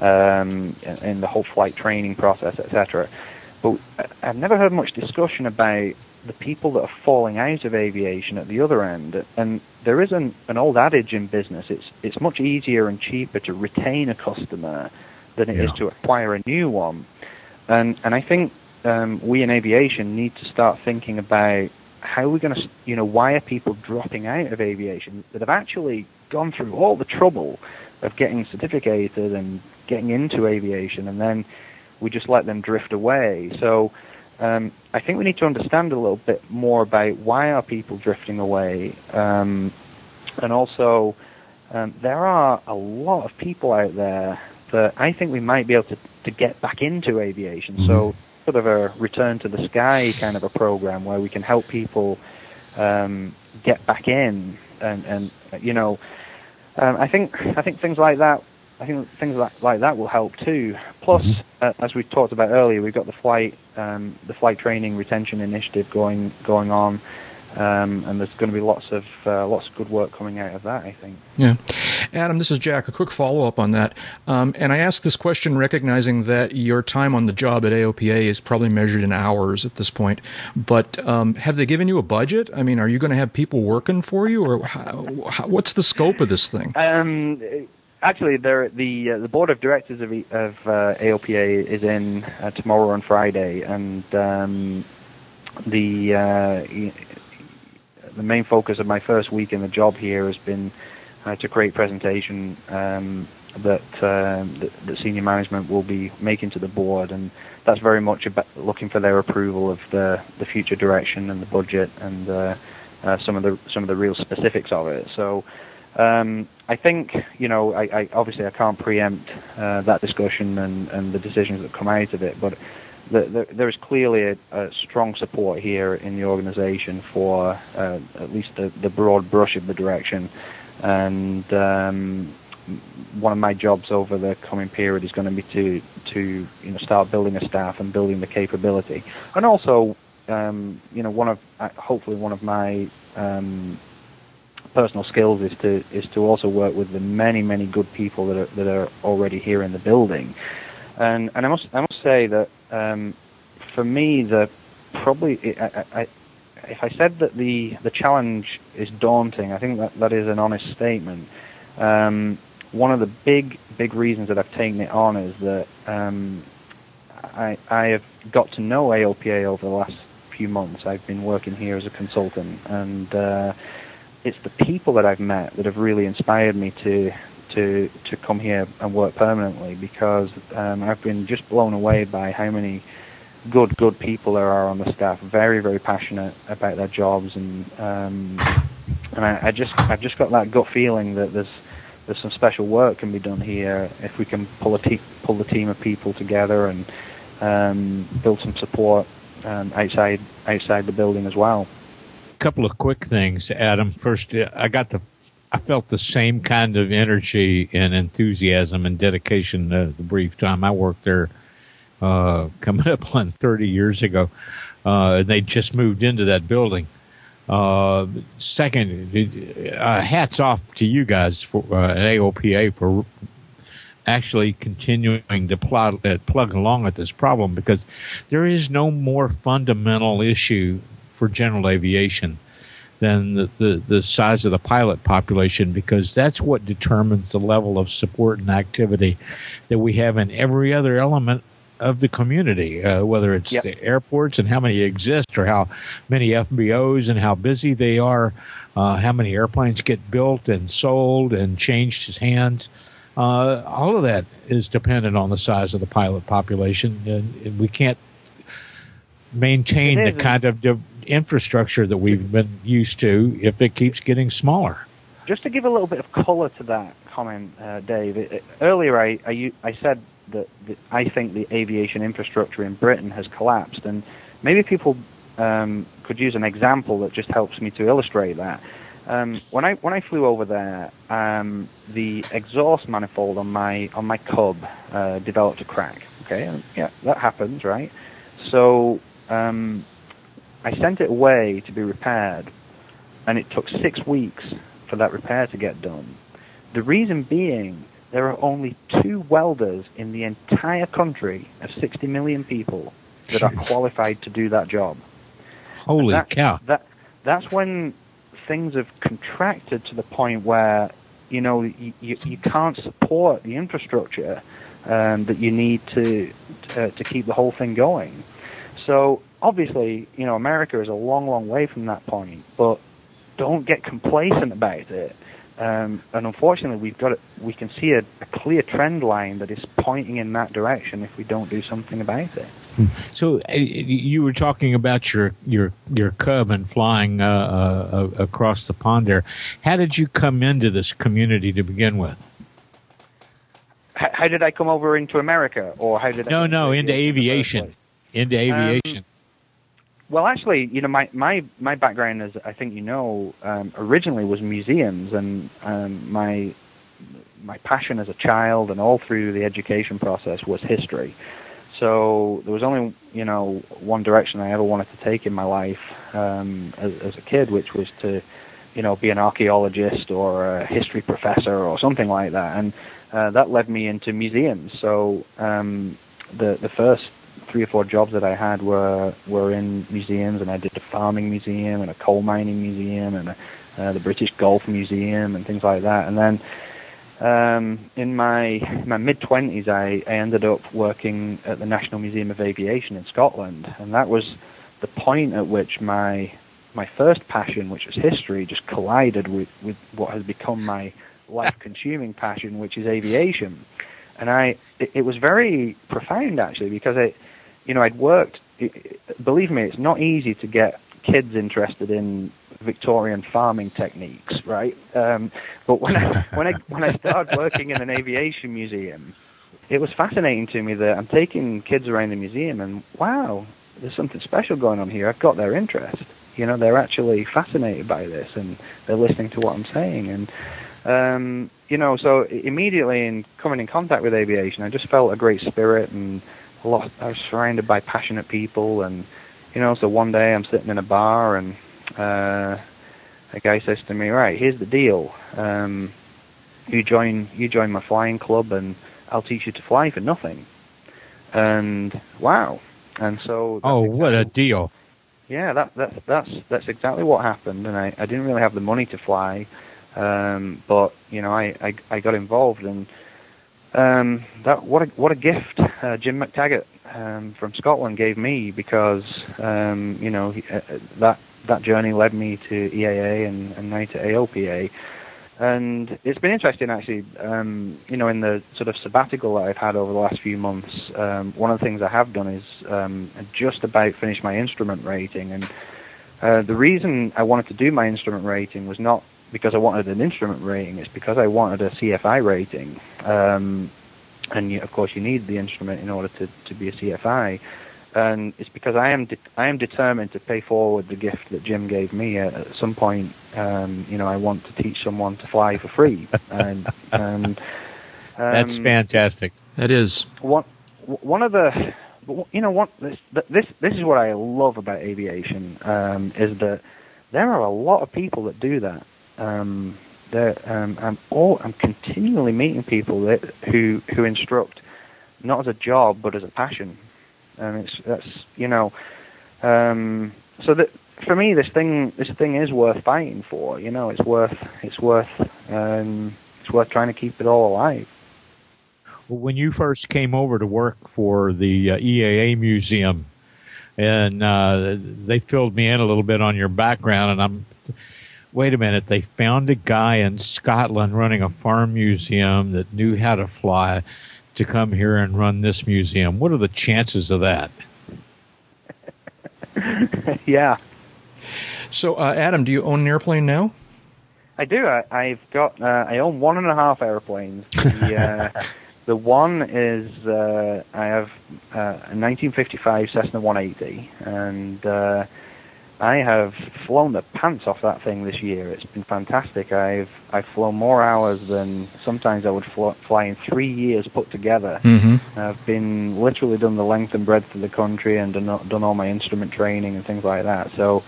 S3: um, in the whole flight training process, etc. But I've never heard much discussion about the people that are falling out of aviation at the other end. And there is an, an old adage in business: it's it's much easier and cheaper to retain a customer than it is
S6: Yeah.
S3: to acquire a new one. And and I think um, we in aviation need to start thinking about how we're going to, you know, why are people dropping out of aviation that have actually gone through all the trouble of getting certificated and getting into aviation, and then we just let them drift away. So um, I think we need to understand a little bit more about why are people drifting away, um, and also um, there are a lot of people out there that I think we might be able to, to get back into aviation. So sort of a return to the sky kind of a program where we can help people um, get back in, and and you know, um, I think I think things like that. I think things like, like that will help too. Plus, uh, as we talked about earlier, we've got the flight um, the flight training retention initiative going going on, um, and there's going to be lots of uh, lots of good work coming out of that. I think.
S4: Yeah. Adam, this is Jack. A quick follow up on that. Um, and I ask this question recognizing that your time on the job at AOPA is probably measured in hours at this point. But um, have they given you a budget? I mean, are you going to have people working for you, or how, how, what's the scope of this thing?
S3: Um, Actually, the uh, the board of directors of, of uh, AOPA is in uh, tomorrow and Friday, and um, the uh, the main focus of my first week in the job here has been uh, to create presentation um, that, um that that senior management will be making to the board, and that's very much about looking for their approval of the the future direction and the budget and uh, uh, some of the some of the real specifics of it. So. Um, I think you know. I, I obviously I can't preempt uh, that discussion and, and the decisions that come out of it, but the, the, there is clearly a, a strong support here in the organisation for uh, at least the, the broad brush of the direction. And um, one of my jobs over the coming period is going to be to to you know start building a staff and building the capability, and also um, you know one of uh, hopefully one of my um, personal skills is to is to also work with the many many good people that are that are already here in the building, and and I must I must say that um, for me the probably I, I, if I said that the the challenge is daunting, I think that that is an honest statement. Um, one of the big big reasons that I've taken it on is that um, I I have got to know AOPA over the last few months. I've been working here as a consultant and. Uh, it's the people that I've met that have really inspired me to to to come here and work permanently because um, I've been just blown away by how many good good people there are on the staff. Very very passionate about their jobs and um, and I, I just I've just got that gut feeling that there's there's some special work can be done here if we can pull a te- pull the team of people together and um, build some support um, outside outside the building as well
S7: couple of quick things, Adam. First, I got the, I felt the same kind of energy and enthusiasm and dedication uh, the brief time I worked there, uh, coming up on 30 years ago. Uh, and they just moved into that building. Uh, second, uh, hats off to you guys for uh, AOPA for actually continuing to plot, uh, plug along at this problem because there is no more fundamental issue for general aviation than the, the, the, size of the pilot population because that's what determines the level of support and activity that we have in every other element of the community, uh, whether it's yep. the airports and how many exist or how many FBOs and how busy they are, uh, how many airplanes get built and sold and changed hands. Uh, all of that is dependent on the size of the pilot population, and, and we can't maintain the kind of infrastructure that we've been used to if it keeps getting smaller.
S3: Just to give a little bit of color to that comment, uh, Dave, it, earlier I, I, I said that, that, I think the aviation infrastructure in Britain has collapsed, and maybe people um, could use an example that just helps me to illustrate that. Um, when I when I flew over there, um, the exhaust manifold on my on my Cub uh, developed a crack. Okay, and yeah, that happens, right? So um, I sent it away to be repaired, and it took six weeks for that repair to get done. The reason being, there are only two welders in the entire country of 60 million people that are qualified to do that job.
S7: Holy
S3: that,
S7: cow!
S3: That that's when things have contracted to the point where you know you, you, you can't support the infrastructure um, that you need to, to to keep the whole thing going. So obviously, you know, America is a long, long way from that point, but don't get complacent about it. Um, and unfortunately, we've got it, we can see a, a, clear trend line that is pointing in that direction if we don't do something about it.
S7: So uh, you were talking about your your your cub and flying uh, uh, across the pond there. How did you come into this community to begin with?
S3: How, how did I come over into America, or how did
S7: no
S3: I
S7: no into aviation? Into aviation. Um,
S3: well, actually, you know, my, my, my background, as I think you know, um, originally was museums, and um, my my passion as a child and all through the education process was history. So there was only you know one direction I ever wanted to take in my life um, as, as a kid, which was to you know be an archaeologist or a history professor or something like that, and uh, that led me into museums. So um, the the first three or four jobs that I had were were in museums, and I did a farming museum and a coal mining museum and a, uh, the British Golf Museum and things like that. And then um, in my my mid twenties, I, I ended up working at the National Museum of Aviation in Scotland, and that was the point at which my my first passion, which was history, just collided with, with what has become my life-consuming passion, which is aviation. And I, it, it was very profound actually because I, you know, I'd worked. Believe me, it's not easy to get kids interested in Victorian farming techniques, right? Um, but when I when I when I started working in an aviation museum, it was fascinating to me that I'm taking kids around the museum and wow, there's something special going on here. I've got their interest. You know, they're actually fascinated by this and they're listening to what I'm saying. And um, you know, so immediately in coming in contact with aviation, I just felt a great spirit and a lot. I was surrounded by passionate people, and you know, so one day I'm sitting in a bar and uh, a guy says to me, "Right, here's the deal. Um, you join you join my flying club, and I'll teach you to fly for nothing." And wow, and so
S7: oh, exactly, what a deal!
S3: Yeah, that that's that's that's exactly what happened, and I I didn't really have the money to fly, um, but you know I I, I got involved and. Um, that what a what a gift uh, Jim McTaggart um, from Scotland gave me because um, you know he, uh, that that journey led me to EAA and, and now to AOPA. And it's been interesting, actually. Um, you know, in the sort of sabbatical that I've had over the last few months, um, one of the things I have done is um, just about finished my instrument rating. And uh, the reason I wanted to do my instrument rating was not because I wanted an instrument rating; it's because I wanted a CFI rating. Um, and you, of course, you need the instrument in order to, to be a CFI and it's because I am de- I am determined to pay forward the gift that Jim gave me. At, at some point, um, you know, I want to teach someone to fly for free, and, and um,
S7: that's fantastic.
S4: That is
S3: one one of the you know what this this this is what I love about aviation um, is that there are a lot of people that do that. Um, um, I'm all I'm continually meeting people that who who instruct not as a job but as a passion and it's that's you know, um, so that for me this thing this thing is worth fighting for. You know, it's worth it's worth um, it's worth trying to keep it all alive.
S7: Well, when you first came over to work for the uh, EAA museum, and uh, they filled me in a little bit on your background, and I'm wait a minute, they found a guy in Scotland running a farm museum that knew how to fly to come here and run this museum. What are the chances of that?
S3: yeah.
S4: So, uh, Adam, do you own an airplane now?
S3: I do. I, have got. Uh, I own one and a half airplanes. The, uh, the one is uh, I have uh, a 1955 Cessna 180, and uh, I have flown the pants off that thing this year. It's been fantastic. I've I've flown more hours than sometimes I would fly, fly in three years put together.
S4: Mm-hmm.
S3: I've been literally done the length and breadth of the country and done, done all my instrument training and things like that. So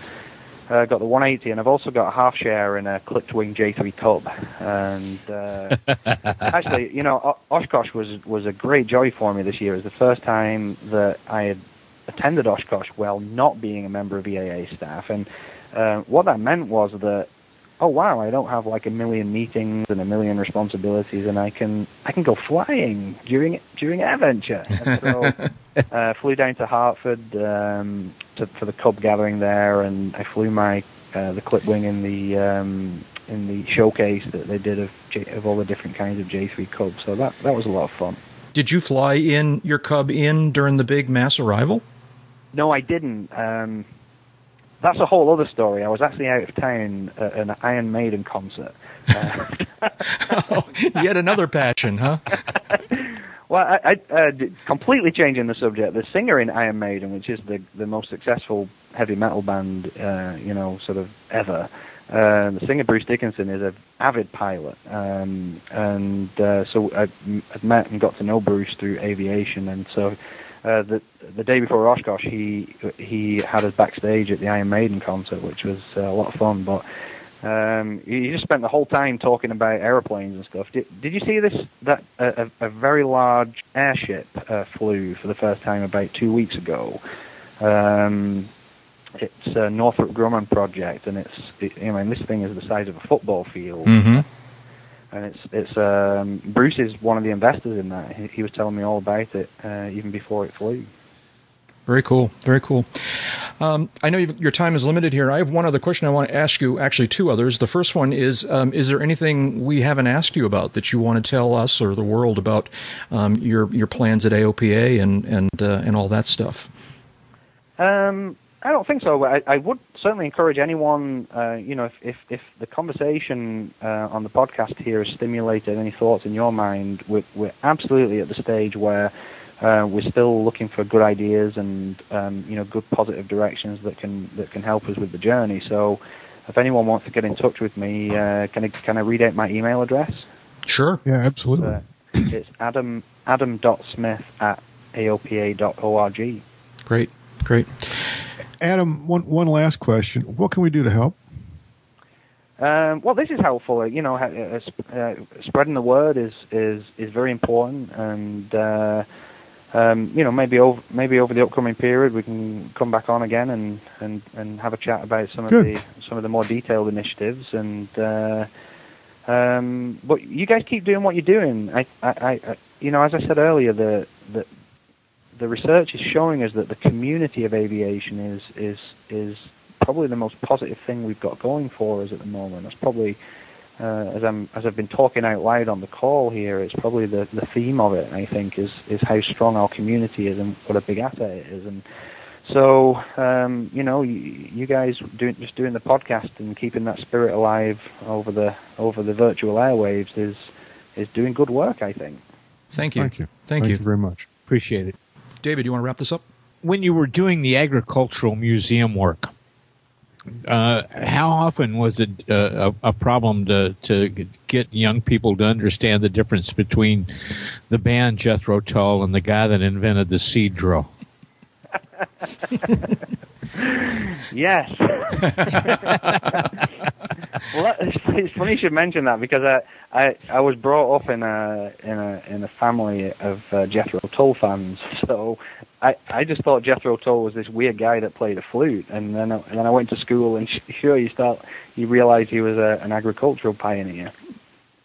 S3: I uh, got the 180, and I've also got a half share in a clipped wing J3 Cub. And uh, actually, you know, Oshkosh was was a great joy for me this year. It was the first time that I had attended Oshkosh while not being a member of EAA staff, and uh, what that meant was that oh wow, I don't have like a million meetings and a million responsibilities, and I can I can go flying during during AirVenture. And so uh, flew down to Hartford um, to, for the Cub gathering there, and I flew my uh, the clip wing in the um, in the showcase that they did of J, of all the different kinds of J3 Cubs. So that that was a lot of fun.
S4: Did you fly in your Cub in during the big mass arrival?
S3: No, I didn't. Um, that's a whole other story. I was actually out of town at an Iron Maiden concert. Uh,
S4: oh, yet another passion, huh?
S3: well, I, I uh, completely changing the subject. The singer in Iron Maiden, which is the the most successful heavy metal band, uh, you know, sort of ever. Uh, the singer Bruce Dickinson is an avid pilot, um, and uh, so I, I met and got to know Bruce through aviation, and so uh, the the day before Oshkosh, he he had us backstage at the Iron Maiden concert, which was uh, a lot of fun. But um, he just spent the whole time talking about airplanes and stuff. Did, did you see this? That a, a very large airship uh, flew for the first time about two weeks ago. Um, it's a Northrop Grumman project, and it's it, I mean this thing is the size of a football field.
S4: Mm-hmm.
S3: And it's it's um, Bruce is one of the investors in that. He, he was telling me all about it uh, even before it flew.
S4: Very cool. Very cool. Um, I know your time is limited here. I have one other question I want to ask you. Actually, two others. The first one is: um, Is there anything we haven't asked you about that you want to tell us or the world about um, your your plans at AOPA and and uh, and all that stuff?
S3: Um, I don't think so. I, I would certainly encourage anyone. Uh, you know, if if, if the conversation uh, on the podcast here has stimulated any thoughts in your mind, we're, we're absolutely at the stage where uh, we're still looking for good ideas and um, you know good positive directions that can that can help us with the journey. So, if anyone wants to get in touch with me, uh, can I can I read out my email address?
S4: Sure.
S6: Yeah, absolutely.
S3: Uh, it's adam adam.smith at aopa.org.
S4: Great, great.
S6: Adam, one one last question. What can we do to help?
S3: Um, well, this is helpful. You know, uh, uh, spreading the word is is is very important, and uh, um, you know, maybe over maybe over the upcoming period, we can come back on again and, and, and have a chat about some
S6: Good.
S3: of the some of the more detailed initiatives. And uh, um, but you guys keep doing what you're doing. I, I, I, you know, as I said earlier, the the the research is showing us that the community of aviation is is is probably the most positive thing we've got going for us at the moment. That's probably uh, as I'm as I've been talking out loud on the call here, it's probably the, the theme of it. I think is is how strong our community is and what a big asset it is. And so um, you know, you, you guys doing just doing the podcast and keeping that spirit alive over the over the virtual airwaves is is doing good work. I think.
S4: Thank you.
S6: Thank you.
S4: Thank, you.
S6: very much.
S7: Appreciate it.
S4: David, you want to wrap this up?
S7: When you were doing the agricultural museum work, uh, how often was it uh, a, a, problem to, to get young people to understand the difference between the band Jethro Tull and the guy that invented the seed drill?
S3: yes. well, it's, funny you should mention that because I, I, I was brought up in a in a in a family of uh, Jethro Tull fans, so I, I just thought Jethro Tull was this weird guy that played a flute, and then and then I went to school, and sure you start you realize he was a, an agricultural pioneer.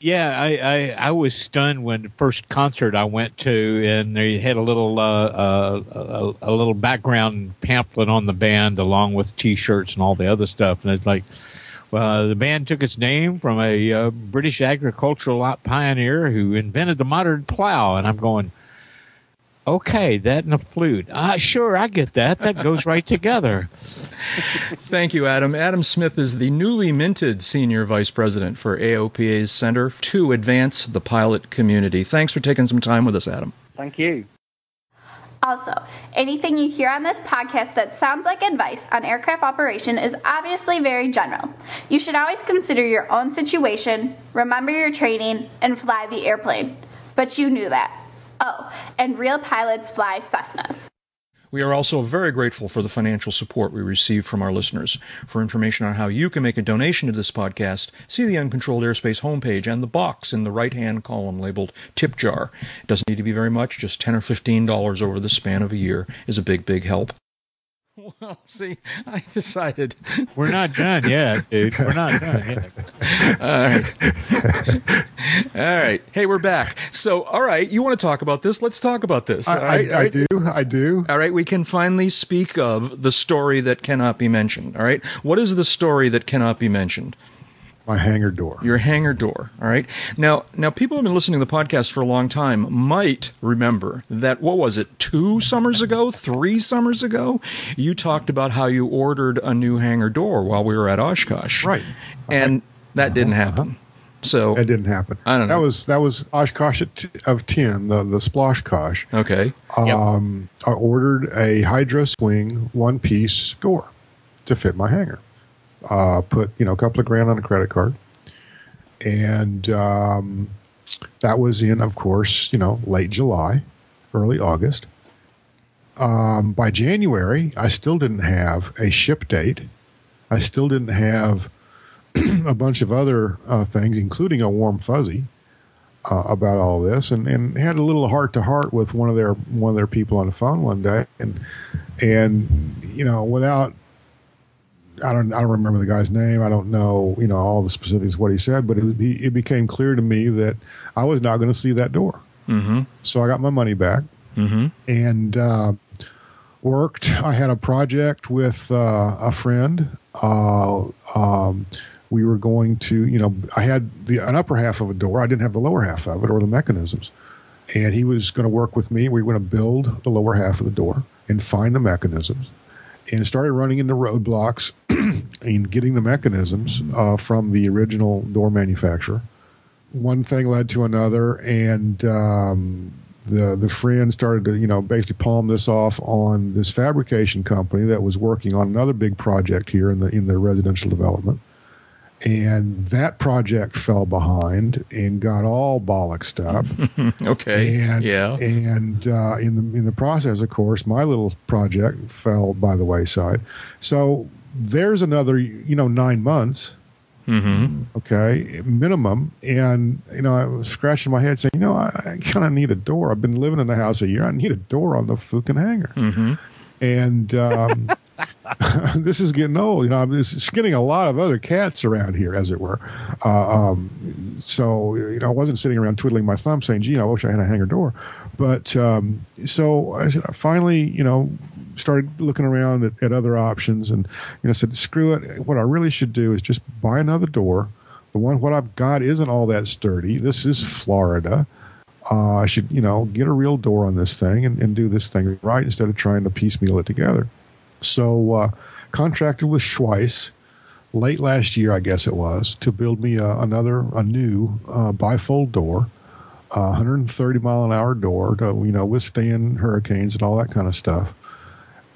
S7: Yeah, I, I, I was stunned when the first concert I went to, and they had a little uh, uh, a, a little background pamphlet on the band along with T-shirts and all the other stuff, and it's like. Well, the band took its name from a uh, British agricultural pioneer who invented the modern plow, and I'm going, okay, that and a flute. Uh, sure, I get that. That goes right together.
S4: Thank you, Adam. Adam Smith is the newly minted Senior Vice President for AOPA's Center to Advance the Pilot Community. Thanks for taking some time with us, Adam.
S3: Thank you.
S8: Also, anything you hear on this podcast that sounds like advice on aircraft operation is obviously very general. You should always consider your own situation, remember your training, and fly the airplane. But you knew that. Oh, and real pilots fly Cessnas.
S4: We are also very grateful for the financial support we receive from our listeners. For information on how you can make a donation to this podcast, see the Uncontrolled Airspace homepage and the box in the right hand column labeled Tip Jar. It doesn't need to be very much, just 10 or $15 over the span of a year is a big, big help. Well, see, I decided.
S7: We're not done yet, dude. We're not done yet.
S4: all right. all right. Hey, we're back. So, all right, you want to talk about this? Let's talk about this.
S6: I,
S4: right?
S6: I, I do. I do.
S4: All right, we can finally speak of the story that cannot be mentioned. All right. What is the story that cannot be mentioned?
S6: My hangar door.
S4: Your hangar door. All right. Now, now people have been listening to the podcast for a long time might remember that what was it? Two summers ago, three summers ago, you talked about how you ordered a new hangar door while we were at Oshkosh.
S6: Right.
S4: And that didn't happen. So
S6: That didn't happen.
S4: I don't know.
S6: That was that was Oshkosh of ten, the the Sploshkosh.
S4: okay.
S6: Um, I ordered a hydro swing one piece door to fit my hangar. Uh, put you know a couple of grand on a credit card, and um, that was in, of course, you know late July, early August. Um, by January, I still didn't have a ship date. I still didn't have a bunch of other uh, things, including a warm fuzzy uh, about all this, and, and had a little heart to heart with one of their one of their people on the phone one day, and and you know without I don't I don't remember the guy's name. I don't know you know all the specifics of what he said, but it, it became clear to me that I was not going to see that door.
S4: Mm-hmm.
S6: So I got my money back
S4: Mm-hmm.
S6: and uh, worked. I had a project with uh, a friend. Uh, um, we were going to, you know, I had the an upper half of a door. I didn't have the lower half of it or the mechanisms. And he was going to work with me. We were going to build the lower half of the door and find the mechanisms. And started running into roadblocks and getting the mechanisms uh, from the original door manufacturer. One thing led to another, and um, the the friend started to you know basically palm this off on this fabrication company that was working on another big project here in the in the residential development and that project fell behind and got all bollocksed up
S4: Okay.
S6: and
S4: yeah.
S6: and uh, in the in the process of course my little project fell by the wayside so there's another you know 9 months
S4: mm-hmm.
S6: okay, minimum. And you know, I was scratching my head saying, you know, I, I kind of need a door. I've been living in the house a year. I need a door on the fucking hangar.
S4: Mm-hmm.
S6: And um, this is getting old. You know, I'm just a lot of other cats around here, as it were. Uh, um, so you know, I wasn't sitting around twiddling my thumb saying, "Gee, I wish I had a hangar door." But um, so I said, I finally, you know, started looking around at, at other options, and you know, said, "Screw it. What I really should do is just buy another door. The one what I've got isn't all that sturdy. This is Florida." Uh, I should, you know, get a real door on this thing and, and do this thing right instead of trying to piecemeal it together. So, uh, contracted with Schweiss late last year, I guess it was, to build me a, another, a new uh, bifold door, uh, 130 mile an hour door to, you know, withstand hurricanes and all that kind of stuff.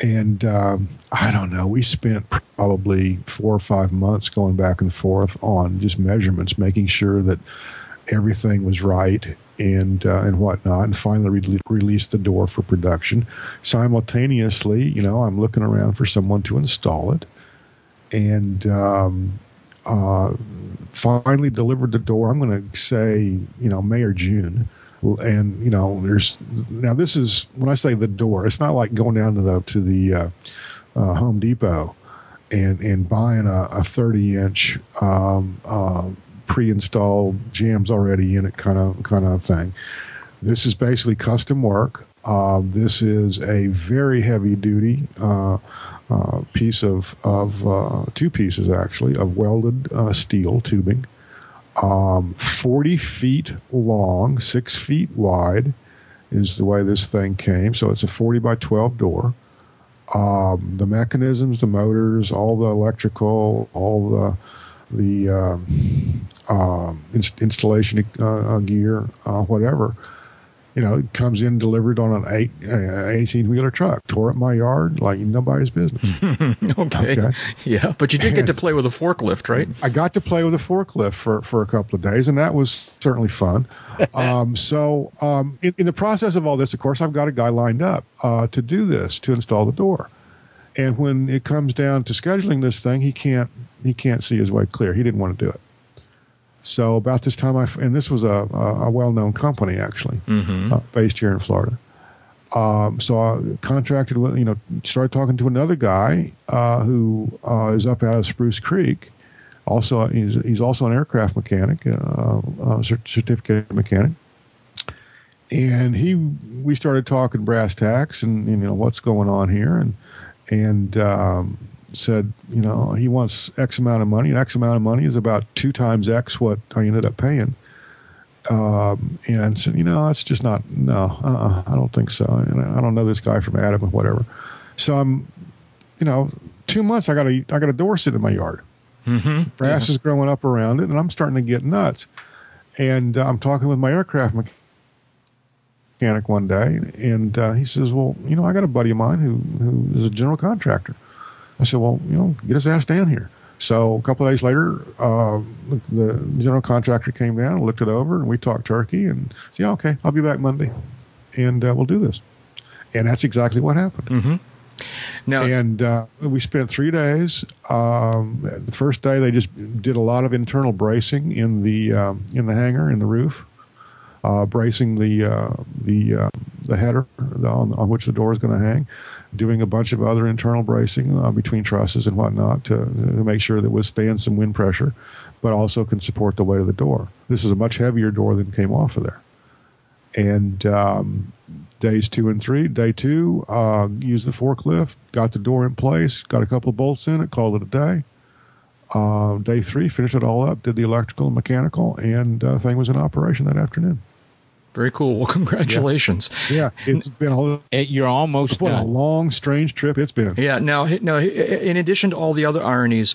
S6: And um, I don't know, we spent probably four or five months going back and forth on just measurements, making sure that everything was right and uh, and whatnot, and finally re- released the door for production. Simultaneously, you know, I'm looking around for someone to install it, and um, uh, finally delivered the door. I'm going to say, you know, May or June. And you know, there's now. This is when I say the door. It's not like going down to the to the uh, uh, Home Depot and and buying a, a 30 inch um, uh, pre-installed jambs already in it kind of kind of thing. This is basically custom work. Uh, this is a very heavy duty uh, uh, piece of of uh, two pieces actually of welded uh, steel tubing, um, forty feet long, six feet wide, is the way this thing came. So it's a forty by twelve door. Um, the mechanisms, the motors, all the electrical, all the the um, uh, inst- installation uh, gear, uh, whatever. You know, it comes in delivered on an eight, uh, 18 wheeler truck, tore up my yard like nobody's business.
S4: okay.
S6: Okay.
S4: Yeah, but you did get to play with a forklift, right?
S6: I got to play with a forklift for, for a couple of days, and that was certainly fun. um, so, um, in, in the process of all this, of course, I've got a guy lined up uh, to do this to install the door. And when it comes down to scheduling this thing, he can't he can't see his way clear. He didn't want to do it. So about this time, I and this was a a, a well known company actually, uh, based here in Florida. Um, so I contracted with you know started talking to another guy uh, who uh, is up out of Spruce Creek. Also, he's he's also an aircraft mechanic, uh, uh, certificate mechanic. And he, we started talking brass tacks and you know what's going on here, and and um, said you know he wants X amount of money, and X amount of money is about two times X what I ended up paying. Um, and said, you know, it's just not no, uh-uh, I don't think so. And I don't know this guy from Adam or whatever. So I'm, you know, two months I got a I got a door sit in my yard.
S4: Mm-hmm.
S6: Grass is growing up around it, and I'm starting to get nuts. And uh, I'm talking with my aircraft mechanic one day, and uh, he says, "Well, you know, I got a buddy of mine who who is a general contractor." I said, "Well, you know, get his ass down here." So a couple of days later, uh, the general contractor came down, and looked it over, and we talked turkey, and said, "Yeah, okay, I'll be back Monday, and uh, we'll do this." And that's exactly what happened.
S4: Mm-hmm. Now,
S6: And uh, we spent three days. Um, the first day, they just did a lot of internal bracing in the um, in the hangar in the roof, uh, bracing the uh, the uh, the header on, on which the door is going to hang, doing a bunch of other internal bracing uh, between trusses and whatnot to, to make sure that it withstands some wind pressure, but also can support the weight of the door. This is a much heavier door than came off of there. And um, days two and three, day two, uh, used the forklift, got the door in place, got a couple of bolts in it, called it a day. Uh, day three, finished it all up, did the electrical and mechanical, and uh, thing was in operation that afternoon.
S4: Very cool. Well, congratulations.
S6: Yeah, it's been a,
S7: Eh, You're almost
S6: what a long, strange trip it's been.
S4: Yeah. Now, now, in addition to all the other ironies,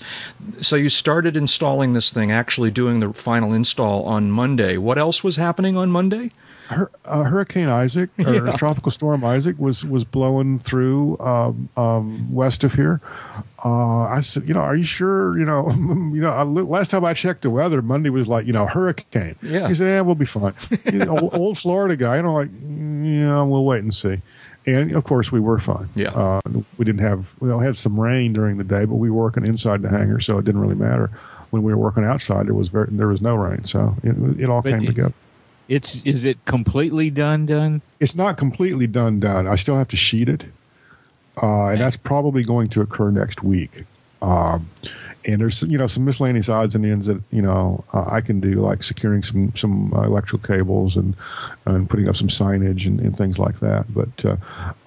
S4: so you started installing this thing, actually doing the final install on Monday. What else was happening on Monday?
S6: Hur- uh, Hurricane Isaac or
S4: Yeah.
S6: Tropical Storm Isaac was was blowing through um, um, west of here. Uh, I said, you know, are you sure? You know, you know. I, last time I checked the weather, Monday was like, you know, hurricane.
S4: Yeah.
S6: He said, yeah, we'll be fine. You know, old, old Florida guy. And I'm like, "Mm, yeah, we'll wait and see. And of course, we were fine.
S4: Yeah.
S6: Uh, we didn't have, we had some rain during the day, but we were working inside the hangar, so it didn't really matter. When we were working outside, there was very, there was no rain, so it, it all
S7: But
S6: came
S7: it-
S6: together.
S7: It's is it completely done? Done?
S6: It's not completely done. Done. I still have to sheet it, uh, and that's probably going to occur next week. Um, and there's you know some miscellaneous odds and ends that you know uh, I can do like securing some some uh, electrical cables and and putting up some signage and, and things like that. But uh,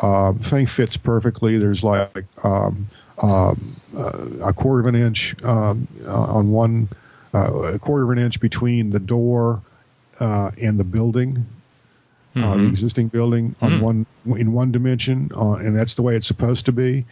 S6: uh, the thing fits perfectly. There's like um, um, uh, a quarter of an inch um, uh, on one, uh, a quarter of an inch between the door uh, and the building uh, the existing building on one in one dimension, uh, and that's the way it's supposed to be.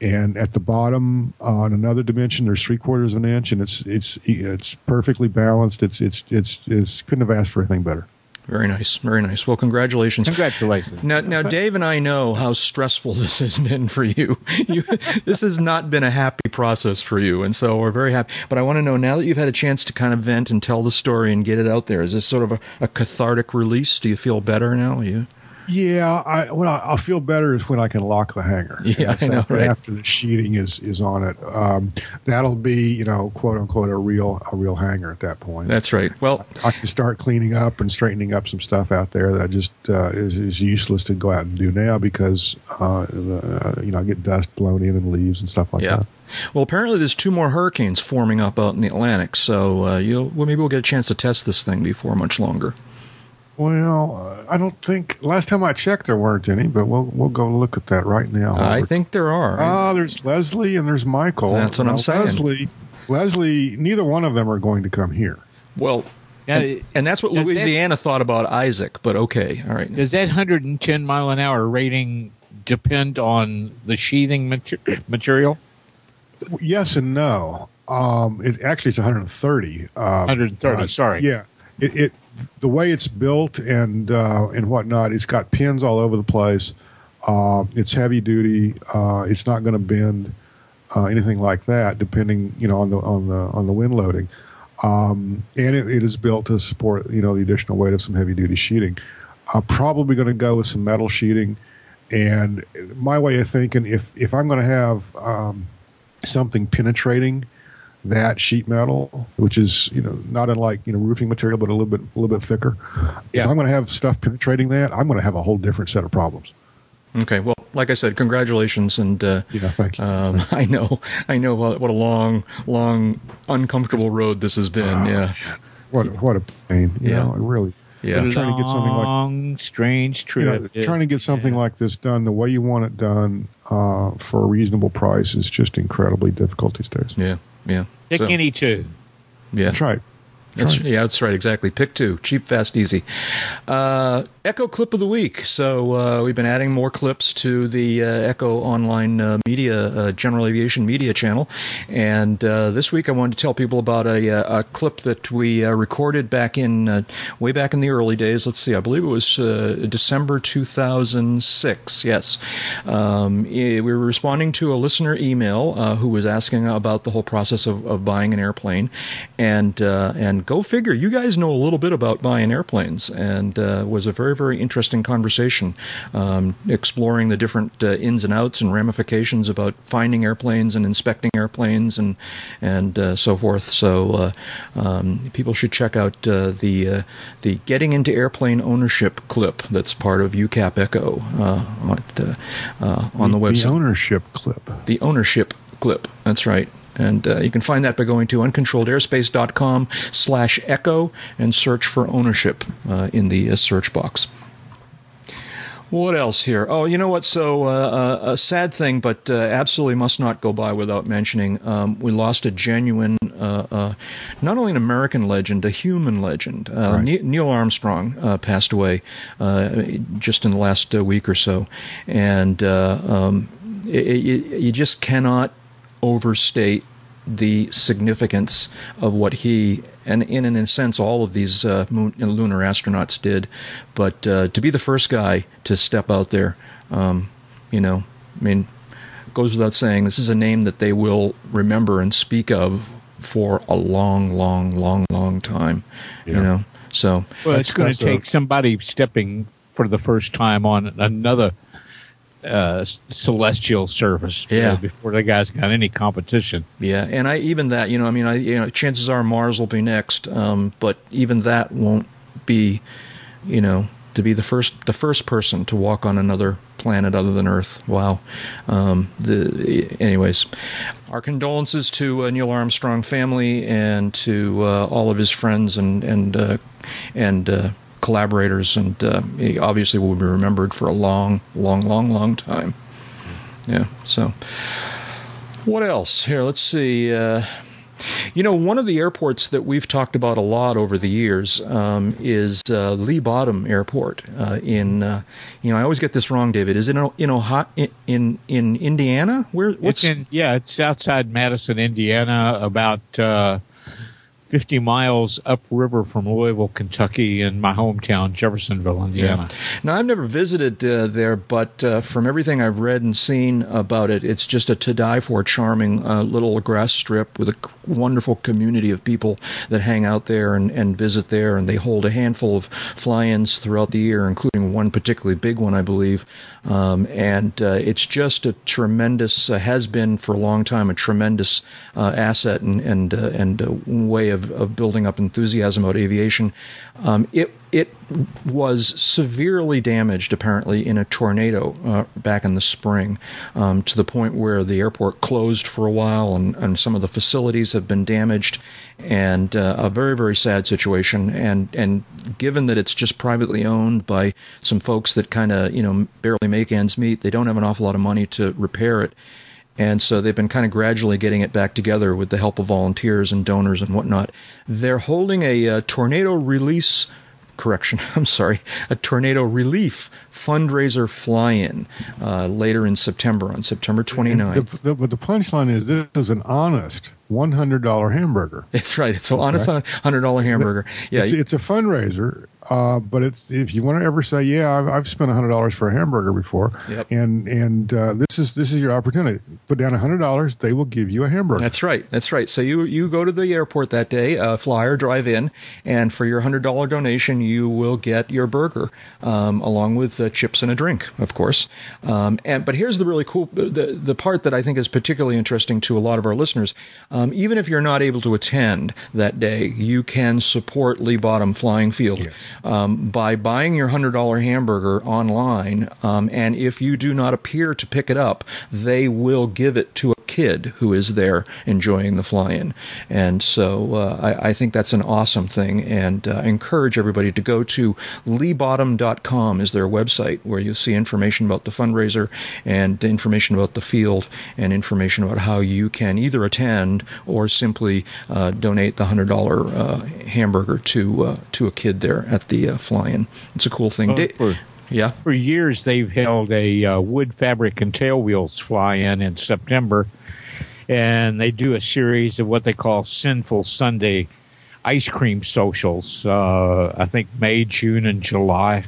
S6: And at the bottom, uh, on another dimension, there's three quarters of an inch, and it's it's it's perfectly balanced. It's it's it's, it's couldn't have asked for anything better.
S4: Very nice. Very nice. Well, congratulations.
S7: Congratulations.
S4: Now, now, Dave and I know how stressful this has been for you. you. This has not been a happy process for you, and so we're very happy. But I want to know now that you've had a chance to kind of vent and tell the story and get it out there. Is this sort of a, a cathartic release? Do you feel better now? You?
S6: Yeah, I what I, I'll feel better is when I can lock the hangar.
S4: Yeah, I know,
S6: after,
S4: right?
S6: after the sheeting is is on it. Um, that'll be you know quote unquote a real a real hangar at that point.
S4: That's right. Well,
S6: I can start cleaning up and straightening up some stuff out there that I just uh, is, is useless to go out and do now because uh, the, uh, you know I get dust blown in and leaves and stuff like
S4: yeah.
S6: that.
S4: Well, apparently there's two more hurricanes forming up out in the Atlantic, so uh, you'll well, maybe we'll get a chance to test this thing before much longer.
S6: Well, uh, I don't think last time I checked there weren't any, but we'll we'll go look at that right now.
S4: I think there are.
S6: Ah, there's Leslie and there's Michael.
S4: That's what I'm saying.
S6: Leslie, Leslie, neither one of them are going to come here.
S4: well,
S7: Yeah,
S4: and, and that's what
S7: does that-
S4: Louisiana thought about Isaac. But okay, all right.
S7: Does that 110 mile an hour rating depend on the sheathing mater- material?
S6: Yes and no. Um, it actually it's 130. Um,
S7: 130, sorry.
S6: Yeah, it, it the way it's built and uh, and whatnot. It's got pins all over the place. Uh, it's heavy duty. Uh, it's not going to bend uh, anything like that, depending you know on the on the on the wind loading. Um, and it, it is built to support you know the additional weight of some heavy duty sheeting. I'm probably going to go with some metal sheeting. And my way of thinking, if if I'm going to have um, something penetrating that sheet metal, which is you know not unlike you know roofing material, but a little bit a little bit thicker.
S7: Yeah.
S6: If I'm going to have stuff penetrating that, I'm going to have a whole different set of problems.
S4: Okay. Well, like I said, congratulations, and uh,
S6: Yeah, thank you.
S4: Um, I know, I know what, what a long, long, uncomfortable road this has been. Yeah,
S6: What what a pain! You
S4: Yeah.
S6: know, really.
S4: yeah.
S6: trying to get something like-
S7: Long, strange
S6: You know,
S7: trip.
S6: trying to get something
S7: Yeah.
S6: like this done the way you want it done uh, for a reasonable price is just incredibly difficult these days.
S4: Yeah, yeah.
S7: Pick
S4: So-
S7: any two.
S4: yeah.
S6: That's right.
S4: That's,
S6: right.
S4: yeah, that's right. Exactly. Pick two. Cheap, fast, easy. Uh, Echo clip of the week. So uh, we've been adding more clips to the uh, Echo online uh, media, uh, general aviation media channel, and uh, this week I wanted to tell people about a, uh, a clip that we recorded back in way back in the early days. Let's see. I believe it was December 2006. Yes, um, we were responding to a listener email who was asking about the whole process of, of buying an airplane, and and go figure, you guys know a little bit about buying airplanes, and was a very very very interesting conversation, um, exploring the different uh, ins and outs and ramifications about finding airplanes and inspecting airplanes and and uh, so forth. So uh, um, people should check out uh, the uh, the getting into airplane ownership clip that's part of UCAP Echo uh, on, uh, on the, the website.
S6: The ownership clip.
S4: The ownership clip. That's right. And uh, you can find that by going to uncontrolledairspace.com slash echo and search for ownership uh, in the uh, search box. What else here? Oh, you know what? So, uh, uh, a sad thing, but uh, absolutely must not go by without mentioning. Um, we lost a genuine, not only an American legend, a human legend. Right. Neil Armstrong passed away just in the last week or so. And um, it, it, you just cannot overstate the significance of what he and in, in a sense all of these uh, moon, lunar astronauts did but uh, to be the first guy to step out there um, you know i mean goes without saying this is a name that they will remember and speak of for a long long long long time yeah. you know so
S7: well it's going to take somebody stepping for the first time on another uh, celestial service.
S4: Yeah.
S7: before the guys got any competition.
S4: Yeah, and I even that you know I mean I you know chances are Mars will be next, um, but even that won't be, you know, to be the first the first person to walk on another planet other than Earth. Wow. Um, the anyways, our condolences to uh, Neil Armstrong family and to uh, all of his friends and and uh, and uh, collaborators, and uh, he obviously will be remembered for a long, long, long, long time. Yeah. So, what else? Here, let's see. Uh, you know, one of the airports that we've talked about a lot over the years um, is uh, Lee Bottom Airport uh, in. Uh, you know, I always get this wrong, David. Is it in in Ohio, in, in Indiana? Where?
S7: What's it's in? Yeah, it's outside Madison, Indiana, about uh, 50 miles upriver from Louisville, Kentucky, in my hometown, Jeffersonville, Indiana.
S4: Yeah. Now, I've never visited uh, there, but uh, from everything I've read and seen about it, it's just a to die for charming uh, little grass strip with a wonderful community of people that hang out there and, and visit there, and they hold a handful of fly ins throughout the year, including one particularly big one, I believe. Um, and uh, it's just a tremendous, uh, has been for a long time, a tremendous uh, asset and, and, and way of of, of building up enthusiasm about aviation. Um, it it was severely damaged apparently in a tornado uh, back in the spring um, to the point where the airport closed for a while and, and some of the facilities have been damaged and uh, a very very sad situation and and given that it's just privately owned by some folks that kind of you know barely make ends meet they don't have an awful lot of money to repair it and so they've been kind of gradually getting it back together with the help of volunteers and donors and whatnot. They're holding a, a uh, tornado release correction, I'm sorry, a tornado relief fundraiser fly-in uh, later in September, on September 29th.
S6: The, the, but the punchline is this is an honest $100 hamburger.
S4: It's right. It's an honest $100 hamburger. Yeah,
S6: it's, it's a fundraiser, uh, but it's if you want to ever say, yeah, I've, I've spent hundred dollars for a hamburger before,
S4: yep.
S6: and and uh, this is this is your opportunity. Put down hundred dollars, they will give you a hamburger.
S4: That's right. That's right. So you you go to the airport that day, uh, fly or drive in, and for your hundred dollar donation, you will get your burger um, along with uh, chips and a drink, of course. Um, and but here's the really cool the the part that I think is particularly interesting to a lot of our listeners. Um, even if you're not able to attend that day, you can support Lee Bottom Flying Field. Yeah um, by buying your $100 hamburger online. Um, and if you do not appear to pick it up, they will give it to a kid who is there enjoying the fly in. And so uh, I, I, think that's an awesome thing. And uh, I encourage everybody to go to leebottom.com is their website where you'll see information about the fundraiser and information about the field and information about how you can either attend or simply uh, donate the $100 uh, hamburger to, uh, to a kid there at the uh, fly-in. It's a cool thing.
S7: Well, for,
S4: yeah.
S7: For years, they've held a uh, wood fabric and tail wheels fly-in in September, and they do a series of what they call Sinful Sunday ice cream socials. Uh, I think May, June, and July,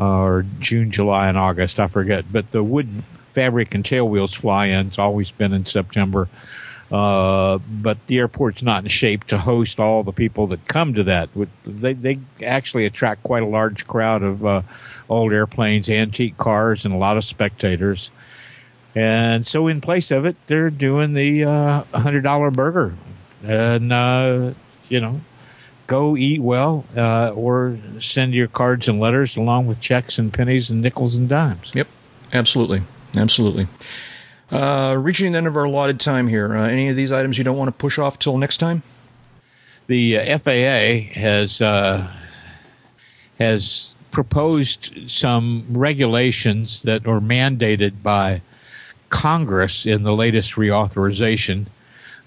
S7: uh, or June, July, and August. I forget. But the wood fabric and tail wheels fly-in's always been in September. Uh, but the airport's not in shape to host all the people that come to that. They they actually attract quite a large crowd of uh, old airplanes, antique cars, and a lot of spectators. And so, in place of it, they're doing the uh, hundred dollar burger, and uh, you know, go eat well, uh, or send your cards and letters along with checks and pennies and nickels and dimes.
S4: Yep, absolutely, absolutely. Uh, reaching the end of our allotted time here. Uh, any of these items you don't want to push off till next time?
S7: The uh, FAA has uh, has proposed some regulations that are mandated by Congress in the latest reauthorization.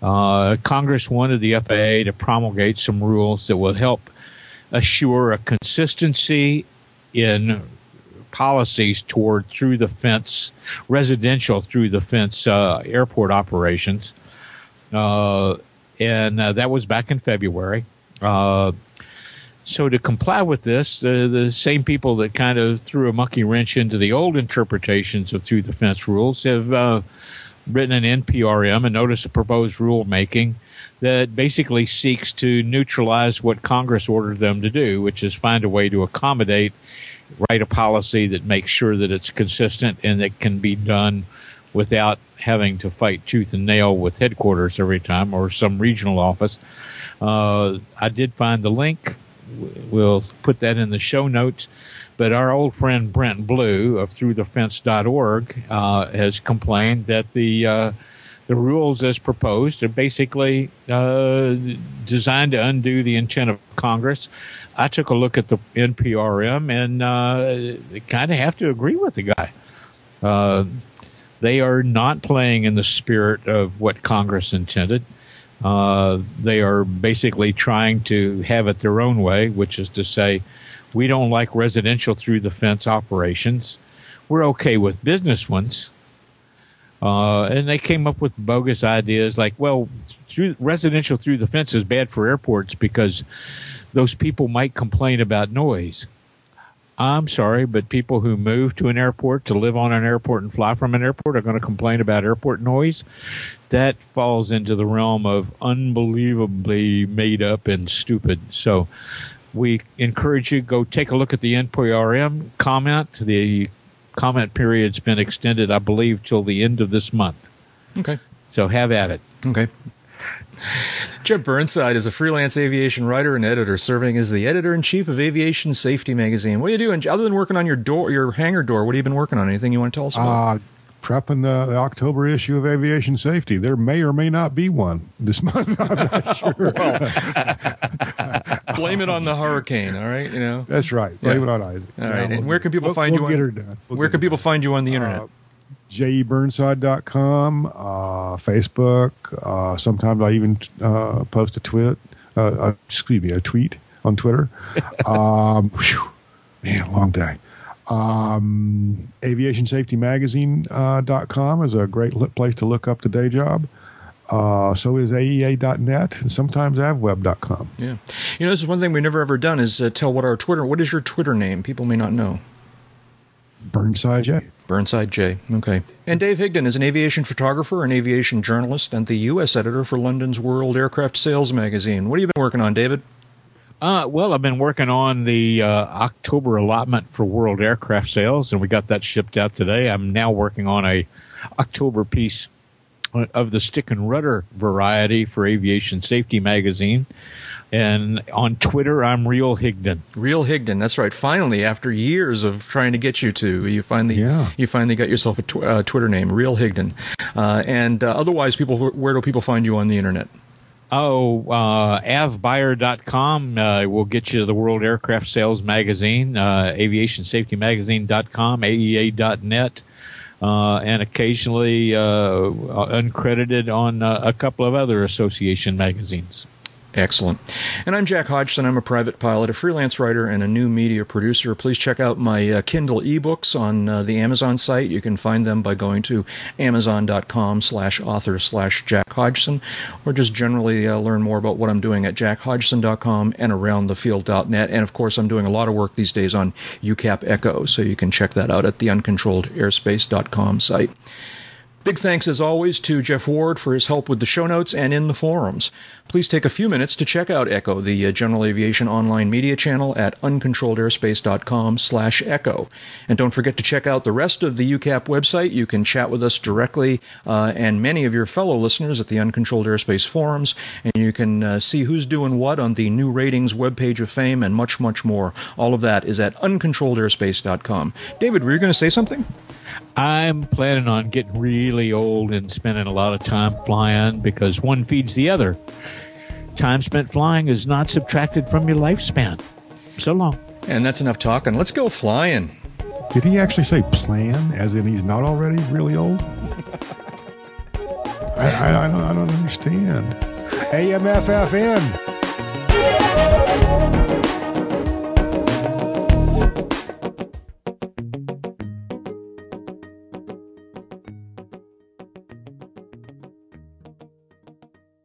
S7: Uh, Congress wanted the FAA to promulgate some rules that would help assure a consistency in policies toward through the fence residential through the fence uh, airport operations, uh, and uh, that was back in February. So to comply with this, uh, the same people that kind of threw a monkey wrench into the old interpretations of through the fence rules have uh, written an NPRM, a notice of proposed rulemaking that basically seeks to neutralize what Congress ordered them to do, which is find a way to accommodate write a policy that makes sure that it's consistent and that can be done without having to fight tooth and nail with headquarters every time or some regional office. Uh, I did find the link. We'll put that in the show notes. But our old friend Brent Blue of ThroughTheFence.org uh, has complained that the uh, the rules as proposed are basically uh, designed to undo the intent of Congress I took a look at the NPRM and uh, kind of have to agree with the guy. Uh, they are not playing in the spirit of what Congress intended. Uh, they are basically trying to have it their own way, which is to say, we don't like residential through the fence operations. We're okay with business ones. Uh, and they came up with bogus ideas like, well, through, residential through the fence is bad for airports because those people might complain about noise. I'm sorry, but people who move to an airport to live on an airport and fly from an airport are going to complain about airport noise. That falls into the realm of unbelievably made up and stupid. So we encourage you go take a look at the NPRM comment. The comment period's been extended, I believe, till the end of this month.
S4: Okay.
S7: So have at it.
S4: Okay. Jeb Burnside is a freelance aviation writer and editor, serving as the editor in chief of Aviation Safety Magazine. What are you doing other than working on your door, your hangar door? What have you been working on? Anything you want to tell us about?
S6: Uh, prepping the, the, October issue of Aviation Safety. There may or may not be one this month. I'm not sure. well,
S4: blame it on the hurricane. All right, you know.
S6: That's right. Blame yeah. it on Isaac.
S4: All right. and where can people we'll, find
S6: we'll
S4: you?
S6: On,
S4: we'll where can people find you on the internet? Uh,
S6: jeburnside.com, uh, Facebook. Uh, sometimes I even uh, post a tweet. Uh, uh, excuse me, a tweet on Twitter. um, whew, man, long day. Um, aviationsafetymagazine.com uh, is a great place to look up the day job. Uh, so is AEA.net and sometimes avweb.com.
S4: Yeah. You know, this is one thing we've never ever done is uh, tell what our Twitter, what is your Twitter name? People may not know.
S6: Burnside J.
S4: Burnside J. Okay. And Dave Higdon is an aviation photographer, an aviation journalist, and the U.S. editor for London's World Aircraft Sales magazine. What have you been working on, David?
S7: Uh, well, I've been working on the uh, October allotment for World Aircraft Sales, and we got that shipped out today. I'm now working on a October piece of the stick and rudder variety for Aviation Safety magazine. And on Twitter, I'm Real Higdon.
S4: Real Higdon. That's right. Finally, after years of trying to get you to, you finally yeah. you finally got yourself a tw- uh, Twitter name, Real Higdon. Uh, and uh, otherwise, people, where do people find you on the internet?
S7: Oh, uh, avbuyer.com uh, will get you the World Aircraft Sales Magazine, uh, aviationsafetymagazine.com, aea.net, uh, and occasionally uh, uncredited on uh, a couple of other association magazines.
S4: Excellent. And I'm Jack Hodgson. I'm a private pilot, a freelance writer, and a new media producer. Please check out my uh, Kindle ebooks on uh, the Amazon site. You can find them by going to amazon.com slash author slash Jack Hodgson, or just generally uh, learn more about what I'm doing at jackhodgson.com and aroundthefield.net. And of course, I'm doing a lot of work these days on UCAP Echo, so you can check that out at the uncontrolledairspace.com site. Big thanks, as always, to Jeff Ward for his help with the show notes and in the forums. Please take a few minutes to check out Echo, the uh, General Aviation online media channel at uncontrolledairspace.com slash echo. And don't forget to check out the rest of the UCAP website. You can chat with us directly uh, and many of your fellow listeners at the Uncontrolled Airspace forums. And you can uh, see who's doing what on the new ratings webpage of fame and much, much more. All of that is at uncontrolledairspace.com. David, were you going to say something?
S7: I'm planning on getting really old and spending a lot of time flying because one feeds the other. Time spent flying is not subtracted from your lifespan. So long.
S4: And that's enough talking. Let's go flying.
S6: Did he actually say plan, as in he's not already really old? I, I, I, don't, I don't understand. AMFFN.